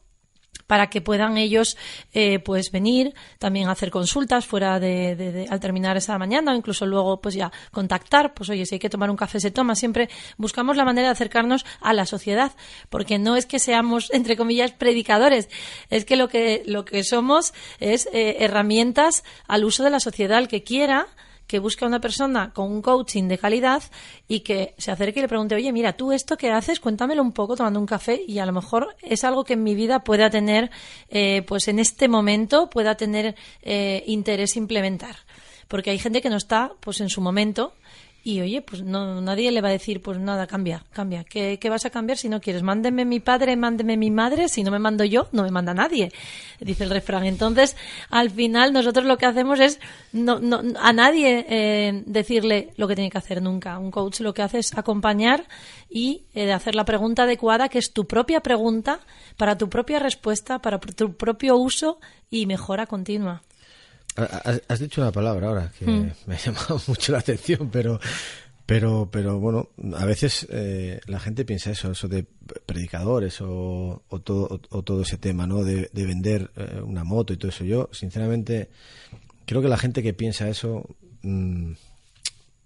para que puedan ellos eh, pues venir también a hacer consultas fuera de, al terminar esa mañana o incluso luego pues ya contactar pues oye si hay que tomar un café se toma. Siempre buscamos la manera de acercarnos a la sociedad porque no es que seamos entre comillas predicadores es que lo que lo que somos es eh, herramientas al uso de la sociedad el que quiera que busque a una persona con un coaching de calidad y que se acerque y le pregunte, oye, mira, tú esto que haces, cuéntamelo un poco tomando un café y a lo mejor es algo que en mi vida pueda tener, eh, pues en este momento pueda tener eh, interés implementar. Porque hay gente que no está, pues en su momento y oye, pues no, nadie le va a decir, pues nada, cambia, cambia. ¿Qué, vas a cambiar si no quieres? Mándeme mi padre, mándeme mi madre. Si no me mando yo, no me manda nadie, dice el refrán. Entonces, al final, nosotros lo que hacemos es no, no, a nadie eh, decirle lo que tiene que hacer nunca. Un coach lo que hace es acompañar y eh, hacer la pregunta adecuada, que es tu propia pregunta, para tu propia respuesta, para tu propio uso y mejora continua. Has, dicho una palabra ahora que hmm. me ha llamado mucho la atención, pero pero pero bueno, a veces eh, la gente piensa eso, eso de predicadores o, o, todo, o, todo ese tema, ¿no? De, vender eh, una moto y todo eso. Yo, sinceramente, creo que la gente que piensa eso, mm,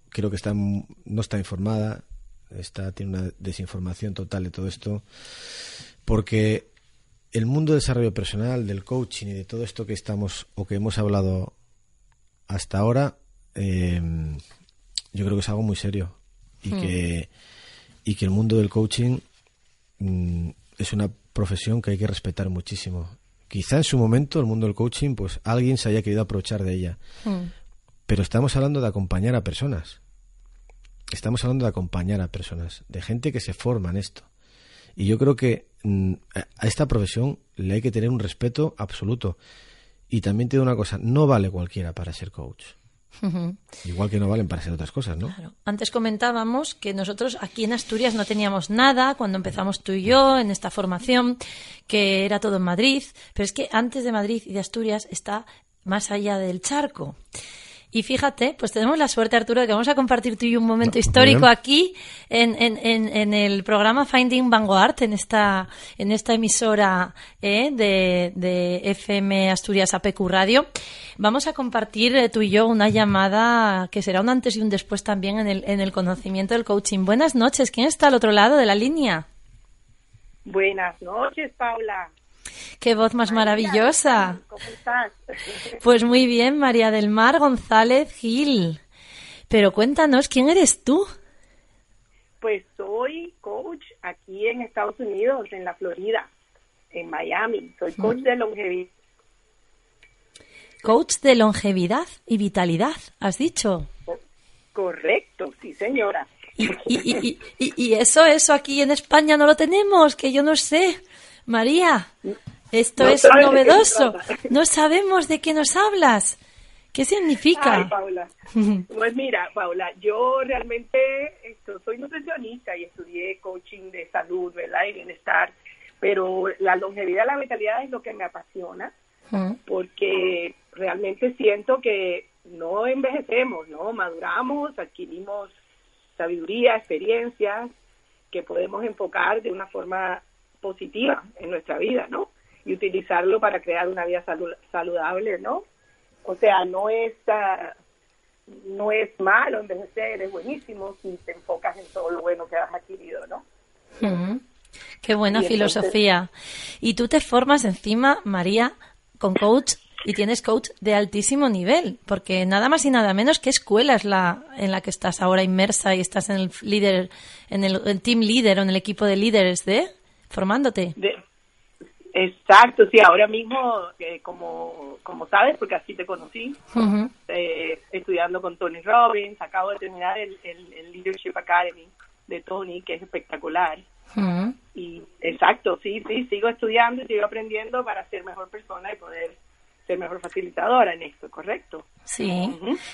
creo que está no está informada, está tiene una desinformación total de todo esto, porque el mundo del desarrollo personal, del coaching y de todo esto que estamos o que hemos hablado hasta ahora, em, yo creo que es algo muy serio y, hmm. que, y que el mundo del coaching mm, es una profesión que hay que respetar muchísimo. Quizá en su momento el mundo del coaching, pues alguien se haya querido aprovechar de ella. Hmm. Pero estamos hablando de acompañar a personas. Estamos hablando de acompañar a personas, de gente que se forma en esto. Y yo creo que a esta profesión le hay que tener un respeto absoluto. Y también te digo una cosa, no vale cualquiera para ser coach. Igual que no valen para ser otras cosas, ¿no? Antes comentábamos que nosotros aquí en Asturias no teníamos nada cuando empezamos tú y yo en esta formación, que era todo en Madrid, pero es que antes de Madrid y de Asturias está más allá del charco. Y fíjate, pues tenemos la suerte, Arturo, de que vamos a compartir tú y un momento histórico aquí en, en, en, el programa Finding Vanguard, en esta, en esta emisora eh, de, de, FM Asturias APQ Radio. Vamos a compartir eh, tú y yo una llamada que será un antes y un después también en el, en el conocimiento del coaching. Buenas noches. ¿Quién está al otro lado de la línea? Buenas noches, Paula. Qué voz más maravillosa. ¿Cómo estás? Pues muy bien, María del Mar González Gil. Pero cuéntanos, ¿quién eres tú? Pues soy coach aquí en Estados Unidos, en la Florida, en Miami. Soy coach de longevidad. Coach de longevidad y vitalidad, ¿has dicho? Correcto, sí, señora. Y, y, y, y, eso, eso aquí en España no lo tenemos, que yo no sé. María, esto es novedoso. No sabemos de qué nos hablas. ¿Qué significa? Ay, Paula. Pues mira, Paula, yo realmente esto, soy nutricionista y estudié coaching de salud, ¿verdad? Y bienestar. Pero la longevidad, la vitalidad es lo que me apasiona, porque realmente siento que no envejecemos, ¿no? Maduramos, adquirimos sabiduría, experiencias que podemos enfocar de una forma positiva en nuestra vida, ¿no? Y utilizarlo para crear una vida saludable, ¿no? O sea, no es, uh, no es malo envejecer, es buenísimo si te enfocas en todo lo bueno que has adquirido, ¿no? Qué buena filosofía. Y tú te formas encima, María, con coach y tienes coach de altísimo nivel, porque nada más y nada menos que escuela es la en la que estás ahora inmersa y estás en el líder, en el, el team leader o en el equipo de líderes de formándote. exacto, sí, ahora mismo, eh, como, como sabes, porque así te conocí, eh, estudiando con Tony Robbins, acabo de terminar el, el, Leadership Academy de Tony, que es espectacular. Y exacto, sí, sí, sigo estudiando y sigo aprendiendo para ser mejor persona y poder ser mejor facilitadora en esto, ¿correcto? Sí,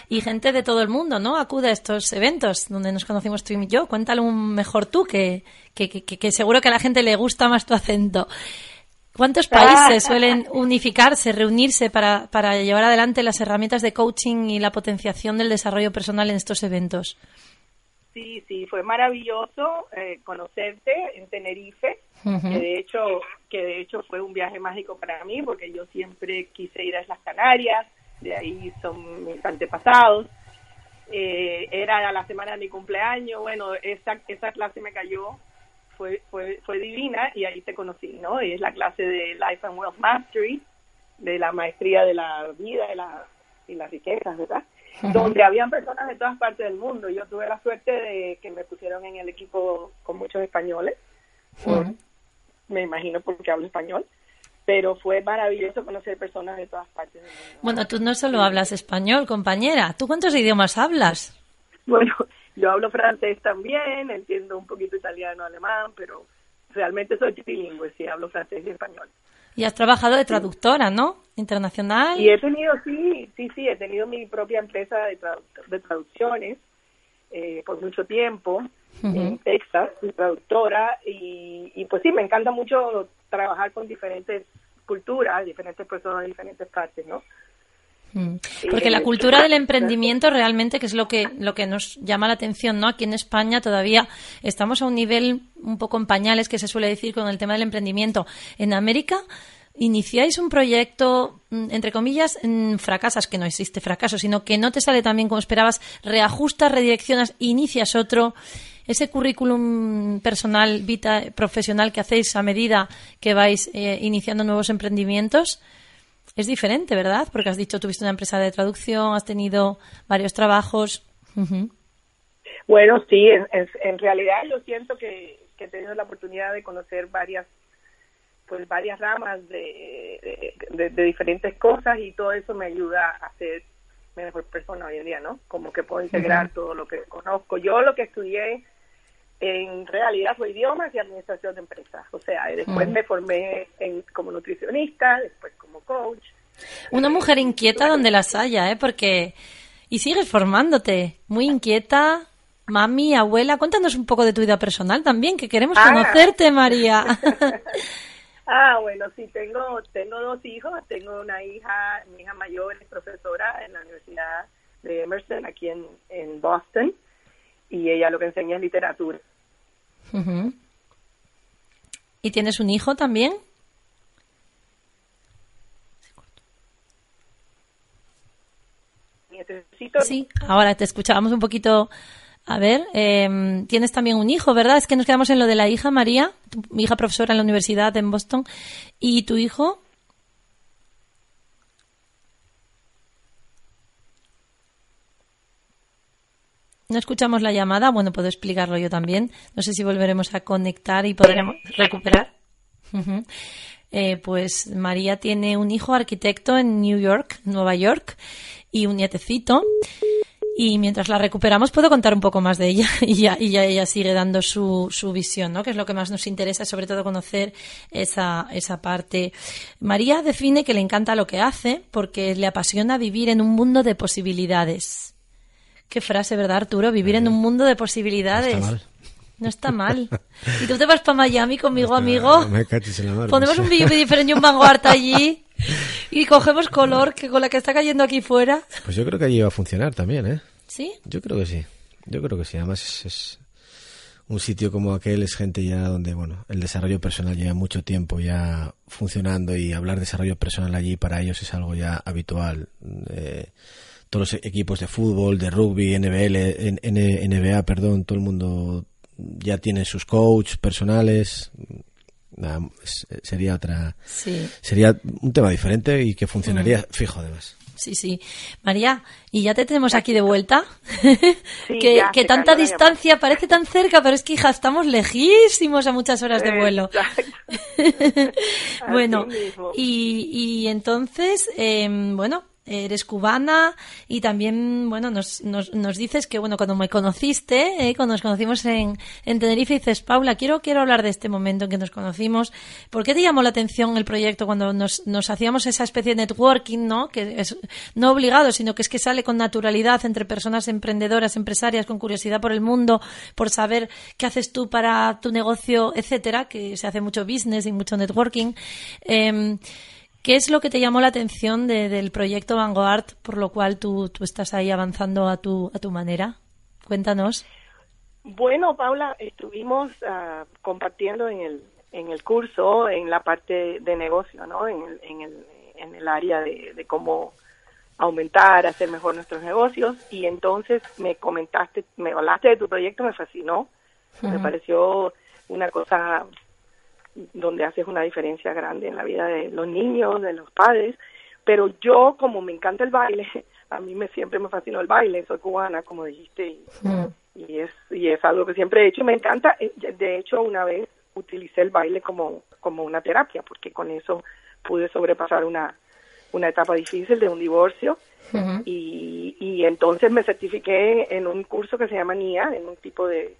y gente de todo el mundo, ¿no? Acude a estos eventos donde nos conocimos tú y yo. Cuéntalo un mejor tú, que, que, que, seguro que a la gente le gusta más tu acento. ¿Cuántos países suelen unificarse, reunirse para, para llevar adelante las herramientas de coaching y la potenciación del desarrollo personal en estos eventos? Sí, sí, fue maravilloso eh, conocerte en Tenerife, que de hecho que de hecho fue un viaje mágico para mí porque yo siempre quise ir a las Canarias, de ahí son mis antepasados. Eh, era la semana de mi cumpleaños, bueno, esa, esa clase me cayó, fue, fue, fue divina y ahí te conocí, ¿no? Y es la clase de Life and Wealth Mastery, de la maestría de la vida y, la, y las riquezas, ¿verdad? donde habían personas de todas partes del mundo. Yo tuve la suerte de que me pusieron en el equipo con muchos españoles, me imagino porque hablo español, pero fue maravilloso conocer personas de todas partes del mundo. Bueno, tú no solo hablas español, compañera, ¿tú cuántos idiomas hablas? Bueno, yo hablo francés también, entiendo un poquito italiano, alemán, pero realmente soy trilingüe, sí, hablo francés y español. Y has trabajado de traductora, ¿no? Internacional. Y he tenido, sí, sí, sí, he tenido mi propia empresa de, de traducciones eh, por mucho tiempo en Texas, mi traductora, y, y pues sí, me encanta mucho trabajar con diferentes culturas, diferentes personas de diferentes partes, ¿no? Porque la cultura del emprendimiento realmente, que es lo que, lo que nos llama la atención, ¿no? Aquí en España todavía estamos a un nivel un poco en pañales, que se suele decir con el tema del emprendimiento. En América iniciáis un proyecto, mm, entre comillas, fracasas, que no existe fracaso, sino que no te sale tan bien como esperabas, reajustas, redireccionas, inicias otro. Ese currículum personal, vita, profesional que hacéis a medida que vais eh, iniciando nuevos emprendimientos es diferente, ¿verdad? Porque has dicho, tuviste una empresa de traducción, has tenido varios trabajos. Bueno, sí, en, realidad yo siento que, que, he tenido la oportunidad de conocer varias pues varias ramas de, de, diferentes cosas y todo eso me ayuda a ser mejor persona hoy en día, ¿no? Como que puedo integrar todo lo que conozco. Yo lo que estudié en realidad fue idiomas y administración de empresas. O sea, después me formé en, como nutricionista, después como coach. Una mujer inquieta donde las haya, ¿eh? Porque... Y sigues formándote, muy inquieta, mami, abuela. Cuéntanos un poco de tu vida personal también, que queremos ah. conocerte, María. ah, bueno, sí, tengo, tengo dos hijos. Tengo una hija, mi hija mayor es profesora en la Universidad de Emerson, aquí en, en Boston y ella lo que enseña es literatura. ¿Y tienes un hijo también? Sí, ahora te escuchábamos un poquito. A ver, em, tienes también un hijo, ¿verdad? Es que nos quedamos en lo de la hija María, mi hija profesora en la universidad en Boston. ¿Y tu hijo? No escuchamos la llamada, bueno, puedo explicarlo yo también. No sé si volveremos a conectar y podremos recuperar. Eh, pues María tiene un hijo arquitecto en New York, Nueva York, y un nietecito. Y mientras la recuperamos puedo contar un poco más de ella y ya, y ya ella sigue dando su, su visión, ¿no? Que es lo que más nos interesa, sobre todo conocer esa, esa parte. María define que le encanta lo que hace porque le apasiona vivir en un mundo de posibilidades. Qué frase, ¿verdad, Arturo? Vivir en un mundo de posibilidades. No está mal. No está mal. Y tú te vas para Miami conmigo, amigo. Me en la mar, Ponemos un vídeo diferente y un vanguard allí. Y cogemos color que con la que está cayendo aquí fuera. Pues yo creo que allí va a funcionar también, ¿eh? ¿Sí? Yo creo que sí. Yo creo que sí. Además es, un sitio como aquel es gente ya donde, bueno, el desarrollo personal lleva mucho tiempo ya funcionando y hablar de desarrollo personal allí para ellos es algo ya habitual. Eh, todos los equipos de fútbol, de rugby, NBL, NBA, perdón, todo el mundo ya tiene sus coaches personales. sería otra. Sería un tema diferente y que funcionaría mm. fijo, además. Sí, sí. María, y ya te tenemos aquí de vuelta. que, tanta distancia parece tan cerca, pero es que, hija, estamos lejísimos a muchas horas de vuelo. bueno, y, y entonces, eh, bueno, eres cubana y también, bueno, nos, nos, nos dices que, bueno, cuando me conociste, eh, cuando nos conocimos en, en Tenerife, dices, Paula, quiero, quiero hablar de este momento en que nos conocimos. ¿Por qué te llamó la atención el proyecto cuando nos, nos hacíamos esa especie de networking, ¿no? Que es no obligado, sino que es que sale con naturalidad entre personas emprendedoras, empresarias, con curiosidad por el mundo, por saber qué haces tú para tu negocio, etcétera, que se hace mucho business y mucho networking. Eh, ¿Qué es lo que te llamó la atención del proyecto Vanguard, por lo cual tú, tú estás ahí avanzando a tu, a tu manera? Cuéntanos. Bueno, Paula, estuvimos uh, compartiendo en el, en el curso, en la parte de negocio, ¿no? En el, en el, en el área de, de cómo aumentar, hacer mejor nuestros negocios. Y entonces me comentaste, me hablaste de tu proyecto, me fascinó. Me pareció una cosa donde haces una diferencia grande en la vida de los niños, de los padres, pero yo como me encanta el baile, a mí me siempre me fascinó el baile, soy cubana como dijiste y, es y es algo que siempre he hecho y me encanta, eh, de hecho una vez utilicé el baile como como una terapia porque con eso pude sobrepasar una una etapa difícil de un divorcio y, y entonces me certifiqué en un curso que se llama NIA, en un tipo de,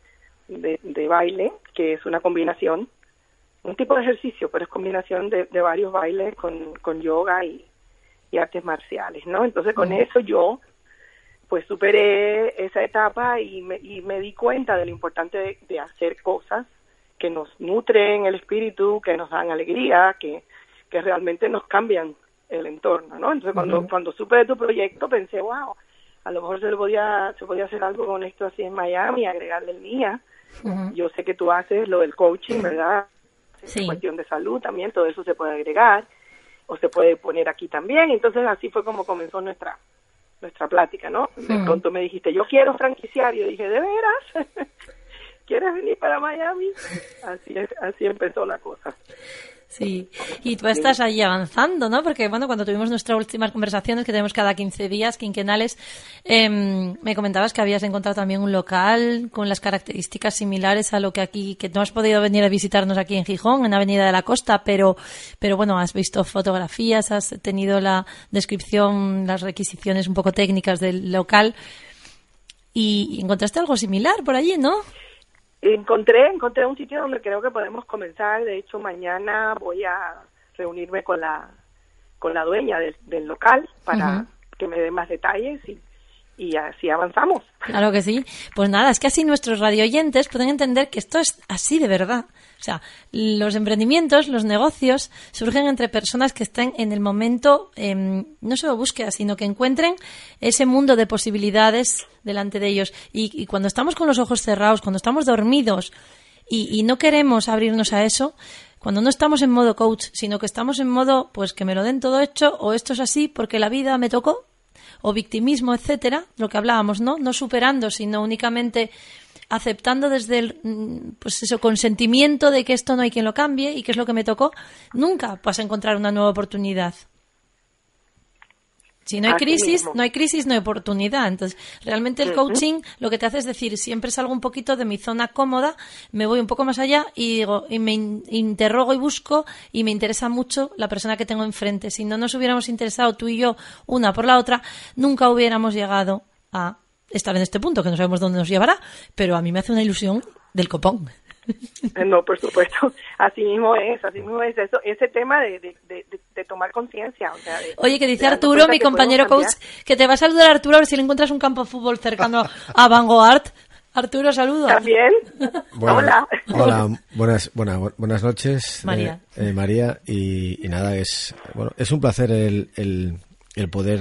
de, de baile que es una combinación un tipo de ejercicio, pero es combinación de, varios bailes con, con yoga y, artes marciales, ¿no? Entonces con eso yo pues superé esa etapa y me, y me di cuenta de lo importante de, hacer cosas que nos nutren el espíritu, que nos dan alegría, que, que realmente nos cambian el entorno, ¿no? Entonces cuando, cuando supe de tu proyecto pensé, wow, a lo mejor se, podía, se podía hacer algo con esto así en Miami, agregarle el mía. Yo sé que tú haces lo del coaching, ¿verdad? Sí. cuestión de salud también, todo eso se puede agregar o se puede poner aquí también. Entonces así fue como comenzó nuestra nuestra plática, ¿no? De pronto me dijiste, yo quiero franquiciar, y yo dije, ¿de veras? ¿Quieres venir para Miami? Así, así empezó la cosa. Sí, y tú estás ahí avanzando, ¿no? Porque, bueno, cuando tuvimos nuestras últimas conversaciones, que tenemos cada 15 días, quinquenales, em, me comentabas que habías encontrado también un local con las características similares a lo que aquí, que no has podido venir a visitarnos aquí en Gijón, en Avenida de la Costa, pero, pero bueno, has visto fotografías, has tenido la descripción, las requisiciones un poco técnicas del local y encontraste algo similar por allí, ¿no? Encontré, encontré un sitio donde creo que podemos comenzar. De hecho, mañana voy a reunirme con la con la dueña del, local para que me dé más detalles y, y así avanzamos. Claro que sí. Pues nada, es que así nuestros radioyentes pueden entender que esto es así de verdad. O sea, los emprendimientos, los negocios surgen entre personas que estén en el momento, em, no solo búsqueda, sino que encuentren ese mundo de posibilidades delante de ellos. Y, cuando estamos con los ojos cerrados, cuando estamos dormidos y, no queremos abrirnos a eso, cuando no estamos en modo coach, sino que estamos en modo, pues que me lo den todo hecho, o esto es así porque la vida me tocó, o victimismo, etcétera, lo que hablábamos, ¿no? No superando, sino únicamente aceptando desde el mm, pues eso consentimiento de que esto no hay quien lo cambie y que es lo que me tocó, nunca vas a encontrar una nueva oportunidad. Si no hay crisis, no hay crisis, no hay oportunidad. Entonces, realmente el coaching lo que te hace es decir, siempre salgo un poquito de mi zona cómoda, me voy un poco más allá y digo, y me interrogo y busco y me interesa mucho la persona que tengo enfrente. Si no nos hubiéramos interesado tú y yo una por la otra, nunca hubiéramos llegado a estar en este punto, que no sabemos dónde nos llevará, pero a mí me hace una ilusión del copón. No, por supuesto, así mismo es, así mismo es eso, ese tema de, de, tomar conciencia. Oye, que dice Arturo, mi compañero coach, que te va a saludar Arturo a ver si le encuentras un campo de fútbol cercano a Vanguard. Arturo, saludos. También. hola. Hola, buenas, buenas, buenas noches, eh, María. Eh, María, y, nada, es, bueno, es un placer el, el, el poder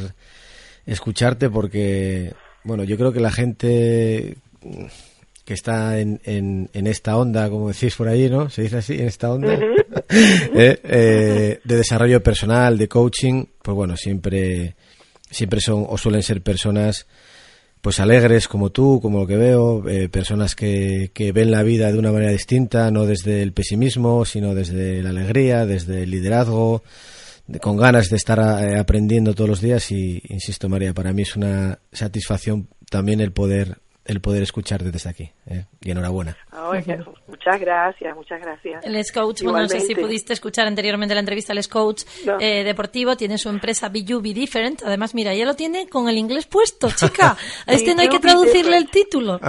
escucharte porque bueno, yo creo que la gente que está en, en, esta onda, como decís por ahí, ¿no? Se dice así, en esta onda eh, eh, de desarrollo personal, de coaching, pues bueno, siempre, siempre son o suelen ser personas pues alegres como tú, como lo que veo, eh, personas que, que ven la vida de una manera distinta, no desde el pesimismo, sino desde la alegría, desde el liderazgo, con ganas de estar eh, aprendiendo todos los días y insisto María para mí es una satisfacción también el poder el poder escucharte desde aquí ¿eh? y enhorabuena. Muchas gracias muchas gracias. El coach bueno, no sé si pudiste escuchar anteriormente la entrevista el coach eh, deportivo tiene su empresa Be You Be Different. Además mira ya lo tiene con el inglés puesto chica. A este no hay que traducirle el título.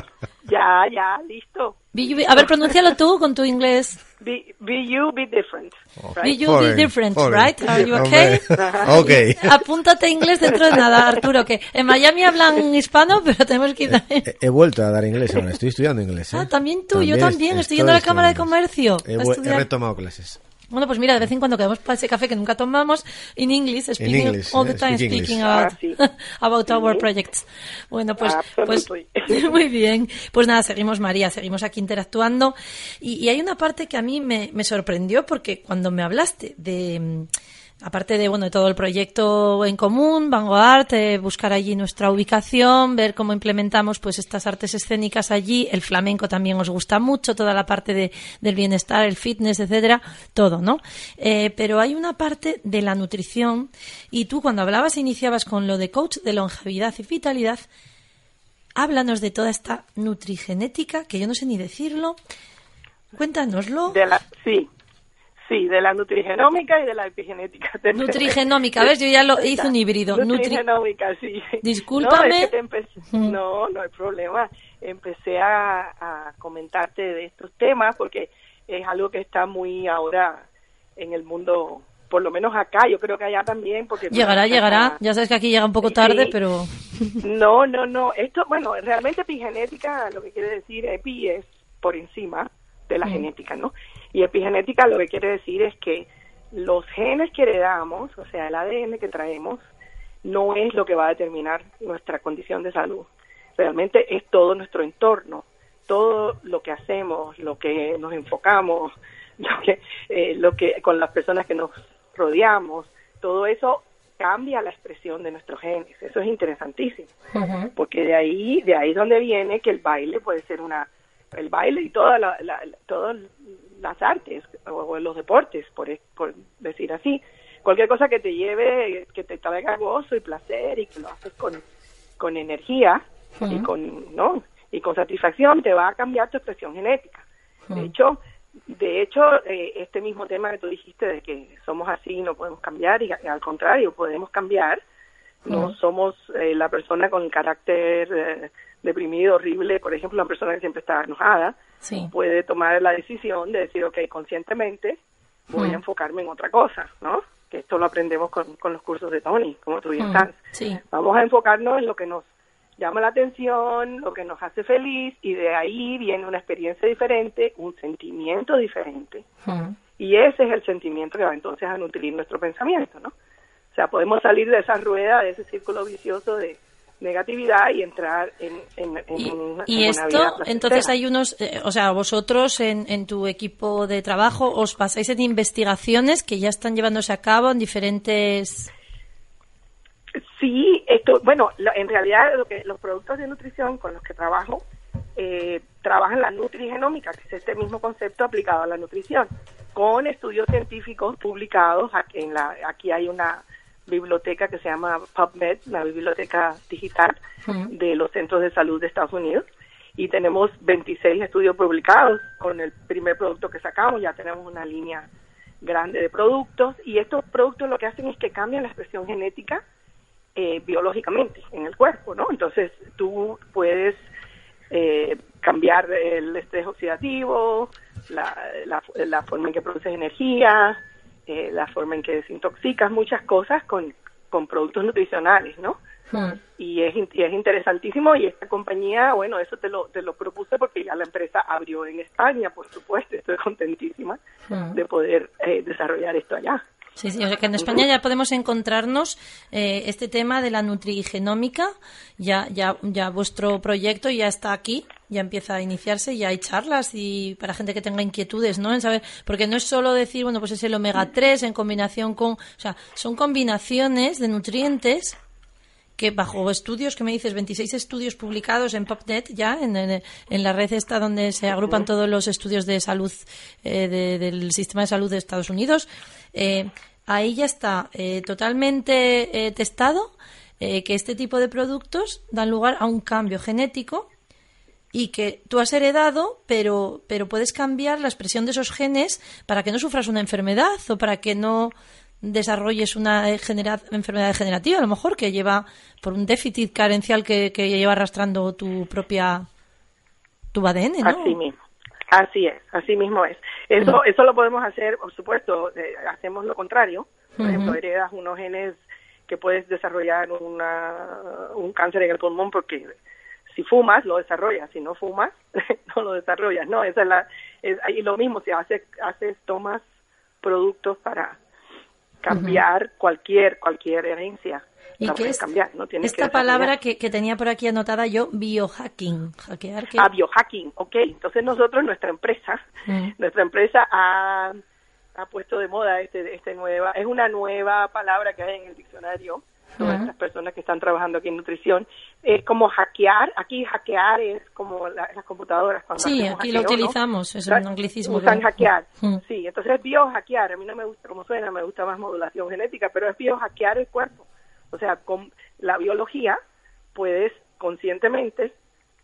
Ya ya listo a ver pronúncialo tú con tu inglés Be, you be different. Right? Be you be different, right? Are you okay? okay. Apúntate inglés dentro de nada, Arturo, que en Miami hablan hispano, pero tenemos que ir he, he, vuelto a dar inglés ahora, estoy estudiando inglés. ¿eh? Ah, también tú, yo también, estoy yendo a la Cámara de Comercio. He, he retomado clases. Bueno, pues mira, de vez en cuando quedamos para ese café que nunca tomamos en inglés, speaking all the time speaking about, ah, about our projects. Bueno, pues, pues muy bien. Pues nada, seguimos María, seguimos aquí interactuando. Y, y hay una parte que a mí me, me sorprendió porque cuando me hablaste de aparte de bueno de todo el proyecto en común, Vanguard, eh, buscar allí nuestra ubicación, ver cómo implementamos pues estas artes escénicas allí, el flamenco también os gusta mucho, toda la parte de, del bienestar, el fitness, etcétera, todo, ¿no? Eh, pero hay una parte de la nutrición y tú cuando hablabas e iniciabas con lo de coach de longevidad y vitalidad, háblanos de toda esta nutrigenética que yo no sé ni decirlo. Cuéntanoslo. De la, sí, Sí, de la nutrigenómica y de la epigenética. Nutrigenómica, ¿ves? Yo ya lo hice un híbrido. Nutrigenómica, sí. Discúlpame. No, no, hay problema. Empecé a, comentarte de estos temas porque es algo que está muy ahora en el mundo por lo menos acá, yo creo que allá también. porque Llegará, llegará. Ya sabes que aquí llega un poco tarde, pero... No, no, no. Esto, bueno, realmente epigenética lo que quiere decir epi es por encima de la mm. genética, ¿no? Y epigenética lo que quiere decir es que los genes que heredamos, o sea, el ADN que traemos, no es lo que va a determinar nuestra condición de salud. Realmente es todo nuestro entorno, todo lo que hacemos, lo que nos enfocamos, lo que, eh, lo que con las personas que nos rodeamos, todo eso cambia la expresión de nuestros genes. Eso es interesantísimo, porque de ahí, de ahí es donde viene que el baile puede ser una el baile y toda la, todas las artes o, los deportes, por, por decir así. Cualquier cosa que te lleve, que te traiga gozo y placer y que lo haces con, con energía y con, ¿no? Y con satisfacción te va a cambiar tu expresión genética. De hecho, de hecho, eh, este mismo tema que tú dijiste de que somos así y no podemos cambiar, y, al contrario, podemos cambiar. No somos eh, la persona con carácter eh, deprimido, horrible, por ejemplo, una persona que siempre está enojada, puede tomar la decisión de decir, ok, conscientemente voy a enfocarme en otra cosa, ¿no? Que esto lo aprendemos con, con los cursos de Tony, como tú bien sabes. Vamos a enfocarnos en lo que nos llama la atención, lo que nos hace feliz y de ahí viene una experiencia diferente, un sentimiento diferente. Y ese es el sentimiento que va entonces a nutrir nuestro pensamiento, ¿no? O sea, podemos salir de esa rueda, de ese círculo vicioso de negatividad y entrar en, en, y, y esto entonces hay unos eh, o sea vosotros en, en tu equipo de trabajo os pasáis en investigaciones que ya están llevándose a cabo en diferentes Sí, esto, bueno, en realidad lo que, los productos de nutrición con los que trabajo eh, trabajan la nutrigenómica, que es este mismo concepto aplicado a la nutrición, con estudios científicos publicados. Aquí, en la, aquí hay una biblioteca que se llama PubMed, la biblioteca digital de los centros de salud de Estados Unidos, y tenemos 26 estudios publicados con el primer producto que sacamos, ya tenemos una línea grande de productos, y estos productos lo que hacen es que cambian la expresión genética eh, biológicamente en el cuerpo, ¿no? Entonces tú puedes eh, cambiar el estrés oxidativo, la, la, forma en que produces energía, eh, la forma en que desintoxicas, muchas cosas con, con productos nutricionales, ¿no? Hmm. Y, es, y es interesantísimo y esta compañía, bueno, eso te lo, te lo propuse porque ya la empresa abrió en España, por supuesto, estoy contentísima hmm. de poder desarrollar esto allá. Sí, sí, o sea que en España ya podemos encontrarnos eh, este tema de la nutrigenómica, ya, ya, ya vuestro proyecto ya está aquí, ya empieza a iniciarse, ya hay charlas y para gente que tenga inquietudes, ¿no? En saber, porque no es solo decir, bueno, pues es el omega 3 en combinación con, o sea, son combinaciones de nutrientes que bajo estudios, que me dices, 26 estudios publicados en PopNet ya, en, en, la red esta donde se agrupan todos los estudios de salud eh, del sistema de salud de Estados Unidos, eh, ahí ya está eh, totalmente eh, testado eh, que este tipo de productos dan lugar a un cambio genético y que tú has heredado, pero, pero puedes cambiar la expresión de esos genes para que no sufras una enfermedad o para que no desarrolles una enfermedad degenerativa, a lo mejor que lleva por un déficit carencial que, lleva arrastrando tu propia tu ADN, ¿no? Así. Así es, así mismo es. Eso, eso lo podemos hacer, por supuesto, eh, hacemos lo contrario. Por ejemplo, heredas unos genes que puedes desarrollar una, un cáncer en el pulmón porque si fumas lo desarrollas, si no fumas no lo desarrollas, ¿no? Esa es la, es, y lo mismo si haces, haces tomas productos para cambiar cualquier cualquier herencia ¿Y qué es cambiar, no esta palabra que, que, tenía por aquí anotada yo, biohacking? Hackear, Ah, biohacking, ok. Entonces nosotros, nuestra empresa, mm. nuestra empresa ha, ha puesto de moda este, este nueva, es una nueva palabra que hay en el diccionario todas las personas que están trabajando aquí en nutrición, es como hackear, aquí hackear es como las computadoras. Cuando sí, aquí lo utilizamos, es un anglicismo. Usan hackear, sí, entonces biohackear, a mí no me gusta cómo suena, me gusta más modulación genética, pero es biohackear el cuerpo. O sea, con la biología puedes conscientemente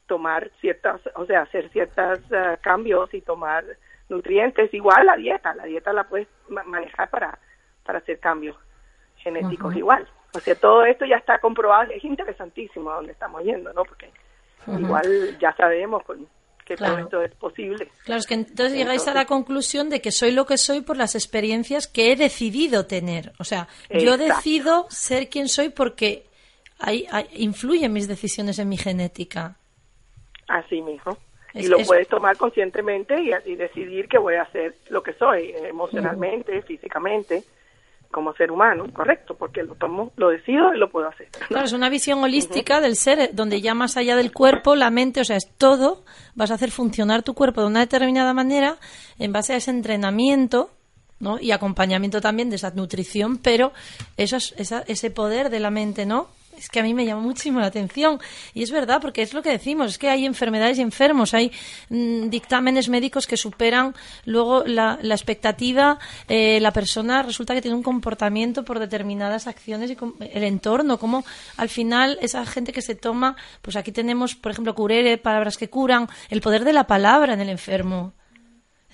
tomar ciertas, o sea, hacer ciertos eh, cambios y tomar nutrientes, igual la dieta, la dieta la puedes manejar para, para hacer cambios genéticos igual. O sea, todo esto ya está comprobado, es interesantísimo a dónde estamos yendo, ¿no? Porque igual ya sabemos con, que todo esto es posible. Claro, es que entonces, llegáis a la conclusión de que soy lo que soy por las experiencias que he decidido tener. O sea, yo decido ser quien soy porque hay, influyen mis decisiones en mi genética. Así mismo. y lo puedes tomar conscientemente y, decidir que voy a hacer lo que soy, emocionalmente, físicamente como ser humano, correcto, porque lo tomo, lo decido y lo puedo hacer. Claro, es una visión holística del ser, donde ya más allá del cuerpo, la mente, o sea, es todo, vas a hacer funcionar tu cuerpo de una determinada manera en base a ese entrenamiento, ¿no? Y acompañamiento también de esa nutrición, pero eso es, ese poder de la mente, ¿no? Es que a mí me llama muchísimo la atención. Y es verdad, porque es lo que decimos, es que hay enfermedades y enfermos, hay mm, dictámenes médicos que superan luego la, expectativa. Eh, la persona resulta que tiene un comportamiento por determinadas acciones y el entorno, como al final esa gente que se toma, pues aquí tenemos, por ejemplo, curere, palabras que curan, el poder de la palabra en el enfermo.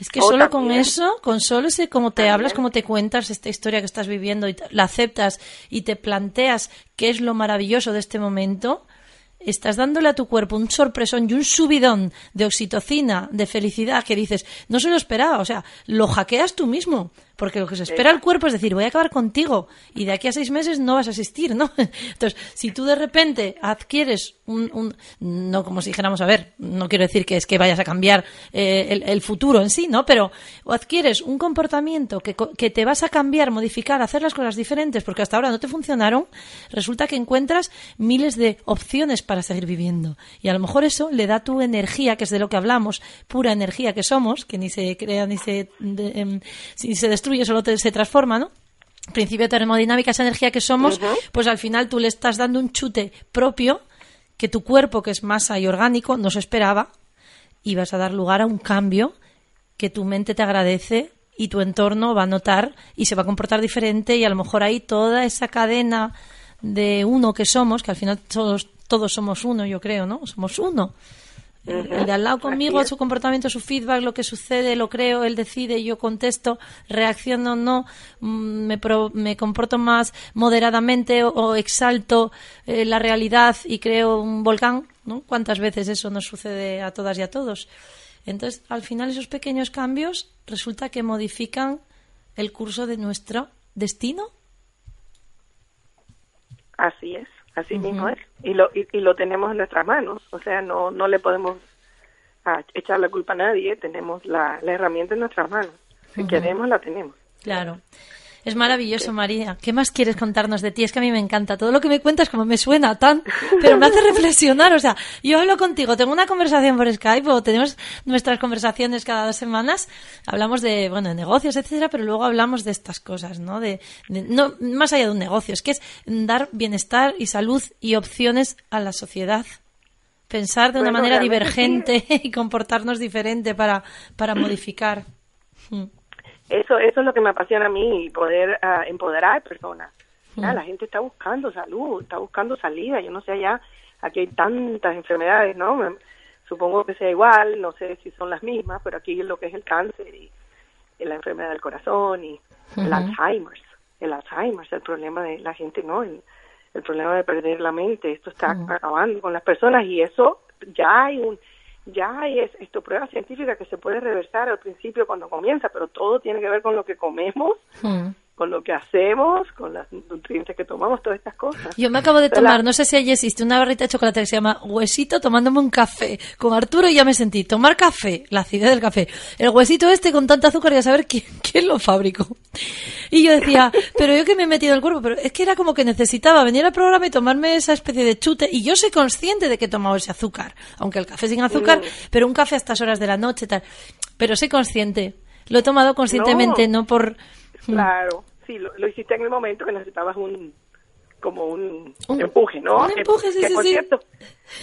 Es que solo con eso, con solo ese cómo te hablas, cómo te cuentas esta historia que estás viviendo y la aceptas y te planteas qué es lo maravilloso de este momento, estás dándole a tu cuerpo un sorpresón y un subidón de oxitocina, de felicidad, que dices, no se lo esperaba, o sea, lo hackeas tú mismo. Porque lo que se espera el cuerpo es decir, voy a acabar contigo y de aquí a seis meses no vas a asistir, ¿no? Entonces, si tú de repente adquieres un, no como si dijéramos, a ver, no quiero decir que es que vayas a cambiar eh, el, futuro en sí, ¿no? Pero o adquieres un comportamiento que, que te vas a cambiar, modificar, hacer las cosas diferentes porque hasta ahora no te funcionaron, resulta que encuentras miles de opciones para seguir viviendo. Y a lo mejor eso le da tu energía, que es de lo que hablamos, pura energía que somos, que ni se crea ni se, em, se destruye y solo se transforma, ¿no? Principio de termodinámica, esa energía que somos, pues al final tú le estás dando un chute propio que tu cuerpo, que es masa y orgánico, no se esperaba, y vas a dar lugar a un cambio que tu mente te agradece y tu entorno va a notar y se va a comportar diferente y a lo mejor ahí toda esa cadena de uno que somos, que al final todos, todos somos uno, yo creo, ¿no? Somos uno. El de al lado conmigo, su comportamiento, su feedback, lo que sucede, lo creo, él decide, yo contesto, reacciono, no, mm, me, me comporto más moderadamente o, exalto eh, la realidad y creo un volcán, ¿no? ¿Cuántas veces eso nos sucede a todas y a todos? Entonces, al final, esos pequeños cambios resulta que modifican el curso de nuestro destino. Así es. Así mismo es. Y lo, y, lo tenemos en nuestras manos. O sea, no, no le podemos ah, echar la culpa a nadie. Tenemos la, la herramienta en nuestras manos. Si queremos, la tenemos. Claro. Es maravilloso, María. ¿Qué más quieres contarnos de ti? Es que a mí me encanta. Todo lo que me cuentas como me suena tan, pero me hace reflexionar. O sea, yo hablo contigo, tengo una conversación por Skype o tenemos nuestras conversaciones cada dos semanas. Hablamos de, bueno, de negocios, etcétera, pero luego hablamos de estas cosas, ¿no? De, no, más allá de un negocio, es que es dar bienestar y salud y opciones a la sociedad pensar de una manera divergente y comportarnos diferente para, para modificar. Mm. Eso, eso es lo que me apasiona a mí, poder uh, empoderar personas. La gente está buscando salud, está buscando salida. Yo no sé allá, aquí hay tantas enfermedades, ¿no? Supongo que sea igual, no sé si son las mismas, pero aquí lo que es el cáncer y, la enfermedad del corazón y el Alzheimer, el Alzheimer, el problema de la gente, ¿no? El, problema de perder la mente, esto está acabando con las personas y eso ya hay un ya hay esto prueba científica que se puede reversar al principio cuando comienza, pero todo tiene que ver con lo que comemos, hmm. Con lo que hacemos, con los nutrientes que tomamos, todas estas cosas. Yo me acabo de tomar, no sé si allí existe una barrita de chocolate que se llama huesito tomándome un café con Arturo y ya me sentí tomar café, la acidez del café, el huesito este con tanta azúcar y a saber quién, quién lo fabricó. Y yo decía, pero yo que me he metido en el cuerpo, pero es que era como que necesitaba venir al programa y tomarme esa especie de chute. Y yo soy consciente de que he tomado ese azúcar, aunque el café sin azúcar, mm. pero un café a estas horas de la noche, tal. Pero soy consciente. Lo he tomado conscientemente, no, por. Claro, sí, lo, hiciste en el momento que necesitabas un como un, empuje, ¿no? Un empuje, sí, sí, por cierto,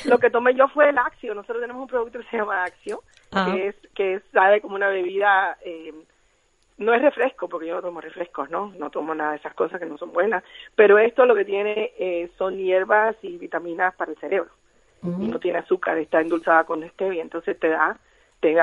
lo que tomé yo fue el Axio. Nosotros tenemos un producto que se llama Axio, ah. que es que sabe como una bebida eh, no es refresco, porque yo no tomo refrescos, ¿no? No tomo nada de esas cosas que no son buenas. Pero esto lo que tiene eh, son hierbas y vitaminas para el cerebro. Y no tiene azúcar, está endulzada con stevia, entonces te da te,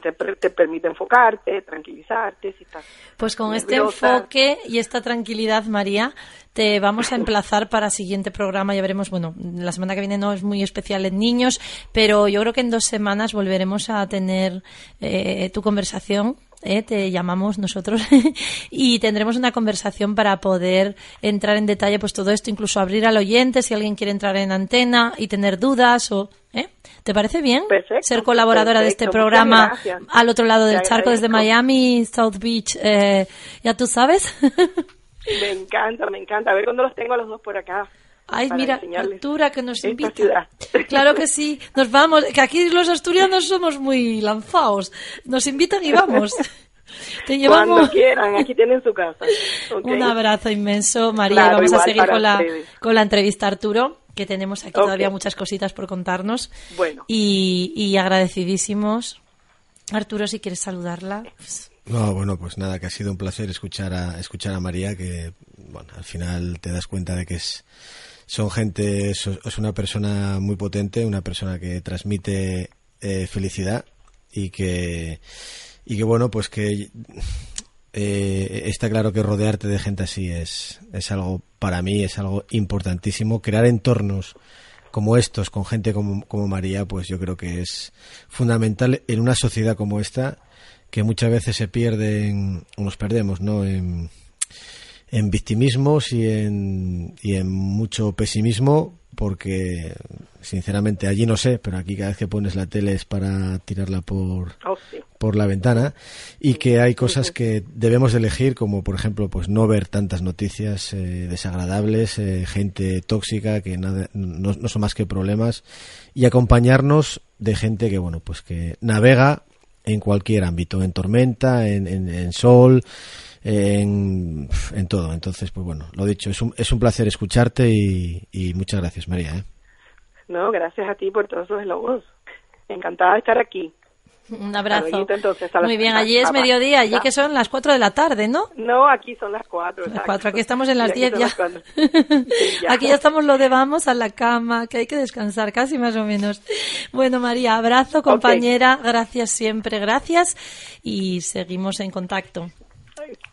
te, te, permite enfocarte, tranquilizarte. Si estás pues con este enfoque y esta tranquilidad, María, te vamos a emplazar para el siguiente programa. Ya veremos, bueno, la semana que viene no es muy especial en niños, pero yo creo que en dos semanas volveremos a tener eh, tu conversación ¿eh? te llamamos nosotros y tendremos una conversación para poder entrar en detalle pues todo esto, incluso abrir al oyente si alguien quiere entrar en antena y tener dudas o ¿eh? ¿Te parece bien ser colaboradora de este programa al otro lado del charco desde Miami, South Beach? Eh, ya tú sabes. me encanta, me encanta. A ver cuándo los tengo a los dos por acá. Ay, mira, Artura, que nos invita. Claro que sí, nos vamos. Que aquí los asturianos somos muy lanzados. Nos invitan y vamos. Te llevamos... Cuando quieran, aquí tienen su casa. Un abrazo inmenso, María. Vamos a seguir con la, con la entrevista, Arturo, que tenemos aquí todavía muchas cositas por contarnos. Bueno. Y, y agradecidísimos. Arturo, si quieres saludarla. Pues, no, bueno, pues nada, que ha sido un placer escuchar a, escuchar a María, que bueno, al final te das cuenta de que es, son gente, es, una persona muy potente, una persona que transmite eh, felicidad y que, y que bueno, pues que eh, está claro que rodearte de gente así es, es algo, para mí, es algo importantísimo. Crear entornos como estos, con gente como, como María, pues yo creo que es fundamental en una sociedad como esta que muchas veces se pierden, o nos perdemos, ¿no? En, en victimismos y en, y en mucho pesimismo, porque sinceramente allí no sé, pero aquí cada vez que pones la tele es para tirarla por, oh, por la ventana y que hay cosas que debemos elegir, como por ejemplo pues no ver tantas noticias eh, desagradables, eh, gente tóxica que nada, no, no son más que problemas y acompañarnos de gente que bueno pues que navega en cualquier ámbito, en tormenta, en, en, sol, en, en, todo. Entonces, pues bueno, lo dicho, es un, es un placer escucharte y, y muchas gracias, María. ¿eh? No, gracias a ti por todos los logos. Encantada de estar aquí. Un abrazo. Muy bien, allí es mediodía, allí que son las 4 de la tarde, ¿no? No, aquí son las 4. Las 4, aquí estamos en las 10 ya. Aquí ya estamos lo de vamos a la cama, que hay que descansar, casi más o menos. Bueno, María, abrazo, compañera, gracias siempre, gracias y seguimos en contacto.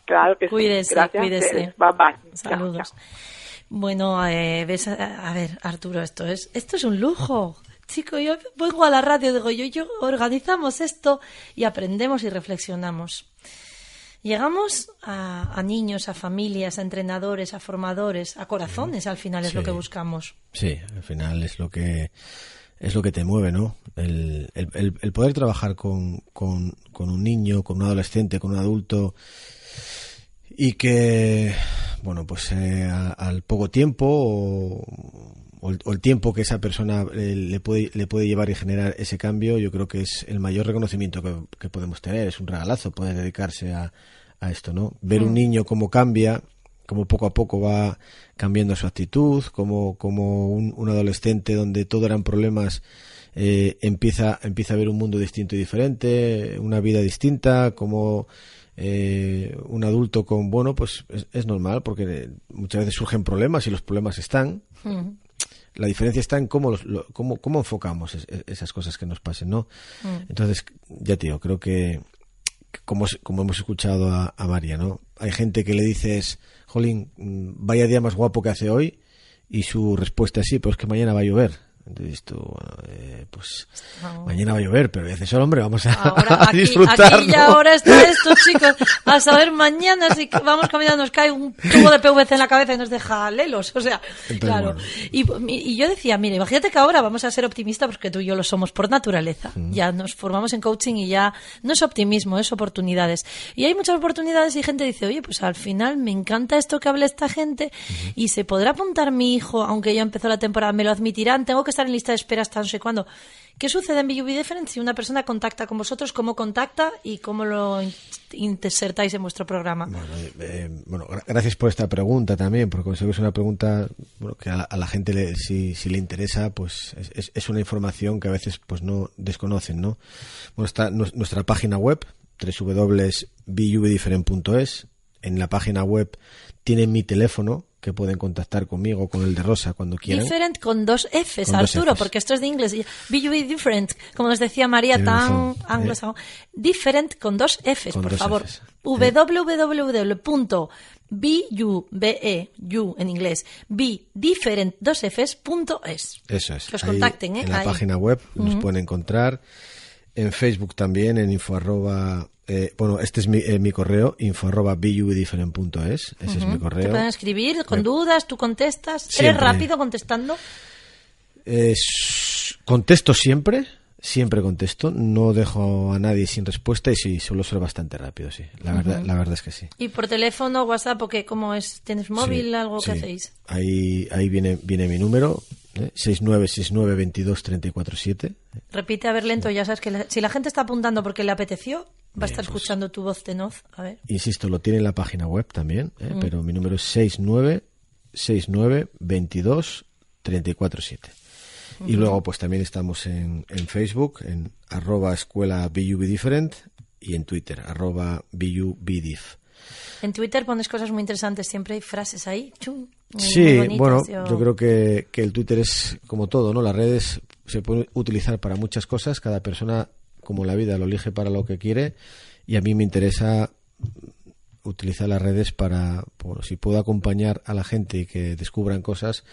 Claro que cuídese, sí. Gracias cuídese. Bye bye. Saludos. Bueno, eh, ves, a, a ver, Arturo, esto es, esto es un lujo chico, yo vengo a la radio, digo yo, yo organizamos esto y aprendemos y reflexionamos. Llegamos a, niños, a familias, a entrenadores, a formadores, a corazones, al final es lo que buscamos. Sí, al final es lo que es lo que te mueve, ¿no? El, el, poder trabajar con, con, con, un niño, con un adolescente, con un adulto y que, bueno, pues eh, al poco tiempo o, o el, tiempo que esa persona eh, le, puede, le puede llevar y generar ese cambio, yo creo que es el mayor reconocimiento que, podemos tener. Es un regalazo poder dedicarse a, a esto, ¿no? Ver un mm. niño cómo cambia, cómo poco a poco va cambiando su actitud, como, como un, adolescente donde todo eran problemas, eh, empieza, empieza a ver un mundo distinto y diferente, una vida distinta, como eh, un adulto con, bueno, pues es, normal porque muchas veces surgen problemas y los problemas están. Mm la diferencia está en cómo, cómo, cómo enfocamos esas cosas que nos pasen, ¿no? Mm. Entonces, ya tío, creo que como, como hemos escuchado a, a, María, ¿no? Hay gente que le dices, Jolín, mm, vaya día más guapo que hace hoy, y su respuesta es sí, pero es que mañana va a llover. Entonces tú, bueno, eh, pues mañana va a llover, pero dices, solo hombre, vamos a, ahora, aquí, disfrutar. Aquí y ahora está esto, chicos. A saber mañana si vamos caminando nos cae un tubo de PVC en la cabeza y nos deja lelos. O sea, claro. Y, y, yo decía, mire, imagínate que ahora vamos a ser optimistas porque tú y yo lo somos por naturaleza. Ya nos formamos en coaching y ya no es optimismo, es oportunidades. Y hay muchas oportunidades y gente dice, oye, pues al final me encanta esto que hable esta gente y se podrá apuntar mi hijo, aunque ya empezó la temporada, me lo admitirán, tengo que estar en lista de espera hasta no sé cuándo. ¿Qué sucede en BUB Different si una persona contacta con vosotros? ¿Cómo contacta y cómo lo insertáis en vuestro programa? Bueno, eh, gracias por esta pregunta también, porque es una pregunta que a la, gente le, si, si, le interesa, pues es, es, una información que a veces pues no desconocen, ¿no? Bueno, está nuestra página web www.bubdifferent.es. En la página web tienen mi teléfono que pueden contactar conmigo, con el de Rosa, cuando quieran. Different con dos Fs, Arturo, porque esto es de inglés. Be you different, como nos decía María, tan eh. anglosajón. Different con dos Fs, por favor. www.bu, B, you en inglés, be different, dos Fs, punto es. Eso es. Que os contacten, ¿eh? En la página web nos pueden encontrar. En Facebook también, en info arroba eh, bueno, este es mi, eh, mi correo, info arroba ese es mi correo. Te pueden escribir con dudas, tú contestas. ¿Eres rápido contestando? contesto siempre, siempre contesto, no dejo a nadie sin respuesta y sí, suelo ser bastante rápido, sí. La, verdad, la verdad es que sí. ¿Y por teléfono, WhatsApp o qué? ¿Cómo es? ¿Tienes móvil, algo que hacéis? Ahí, ahí viene, viene mi número, ¿eh? 6969223447. Repite a ver lento, ya sabes que si la gente está apuntando porque le apeteció, Va a estar pues escuchando tu voz de noz. A ver. Insisto, lo tiene en la página web también, ¿eh? pero mi número es 69 69 22 347. Y luego, pues también estamos en, en Facebook, en arroba escuela different y en Twitter, arroba BUBDIF. En Twitter pones cosas muy interesantes, siempre hay frases ahí. sí, bueno, yo... creo que, que, el Twitter es como todo, ¿no? Las redes se pueden utilizar para muchas cosas, cada persona, como la vida, lo elige para lo que quiere y a mí me interesa utilizar las redes para, si puedo acompañar a la gente y que descubran cosas,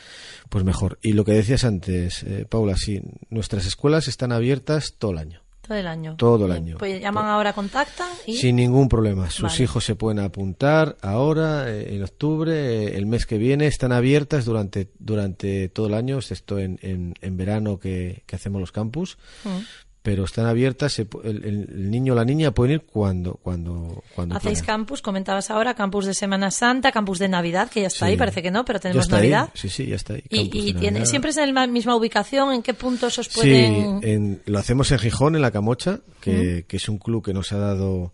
pues mejor. Y lo que decías antes, eh, Paula, sí, nuestras escuelas están abiertas todo el año. Todo el año. Todo el año. Pues llaman ahora, contactan y... Sin ningún problema. Sus hijos se pueden apuntar ahora, eh, en octubre, eh, el mes que viene. Están abiertas durante, durante todo el año, excepto en, en, en verano que, que, hacemos los campus. Mm pero están abiertas, el, niño o la niña pueden ir cuando cuando cuando Hacéis campus, comentabas ahora, campus de Semana Santa, campus de Navidad, que ya está ahí, parece que no, pero tenemos Navidad. Sí, sí, ya está ahí. ¿Y, tiene, siempre es en la misma ubicación? ¿En qué puntos os pueden...? Sí, lo hacemos en Gijón, en La Camocha, que, que es un club que nos ha dado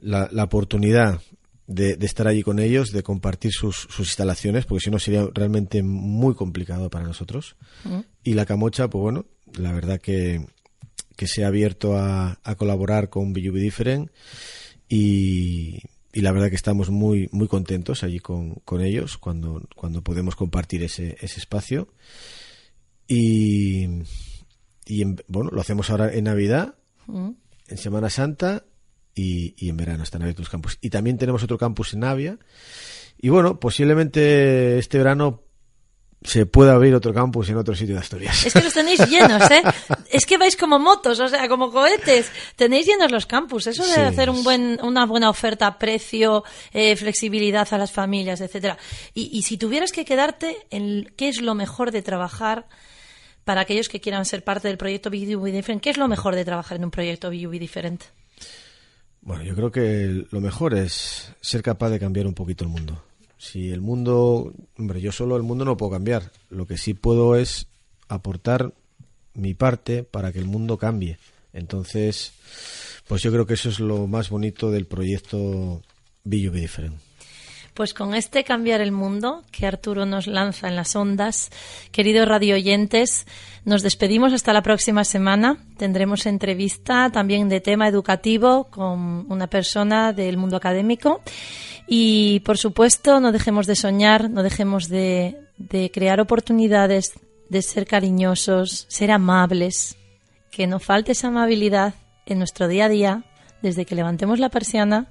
la, la oportunidad de, de, estar allí con ellos, de compartir sus, sus instalaciones, porque si no sería realmente muy complicado para nosotros. Y La Camocha, pues bueno, la verdad que que se ha abierto a, colaborar con BUB Different y, la verdad que estamos muy muy contentos allí con, con ellos cuando, cuando podemos compartir ese, ese espacio. Y, y bueno lo hacemos ahora en Navidad mm. en Semana Santa y, y, en verano están abiertos los campus. Y también tenemos otro campus en Navia. Y bueno posiblemente este verano se puede abrir otro campus en otro sitio de Asturias. Es que los tenéis llenos, ¿eh? Es que vais como motos, o sea, como cohetes. Tenéis llenos los campus. Eso de hacer un buen, una buena oferta, precio, eh, flexibilidad a las familias, etcétera. Y, y, si tuvieras que quedarte, en ¿qué es lo mejor de trabajar para aquellos que quieran ser parte del proyecto BUB Different? ¿Qué es lo mejor de trabajar en un proyecto BUB Different? Bueno, yo creo que lo mejor es ser capaz de cambiar un poquito el mundo si el mundo, hombre, yo solo el mundo no puedo cambiar. Lo que sí puedo es aportar mi parte para que el mundo cambie. Entonces, pues yo creo que eso es lo más bonito del proyecto Be Be Different. Pues con este cambiar el mundo que Arturo nos lanza en las ondas, queridos radio oyentes, nos despedimos hasta la próxima semana. Tendremos entrevista también de tema educativo con una persona del mundo académico y, por supuesto, no dejemos de soñar, no dejemos de, de crear oportunidades, de ser cariñosos, ser amables, que no falte esa amabilidad en nuestro día a día, desde que levantemos la persiana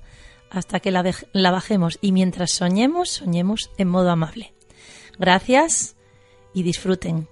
hasta que la, la, bajemos. Y mientras soñemos, soñemos en modo amable. Gracias y disfruten.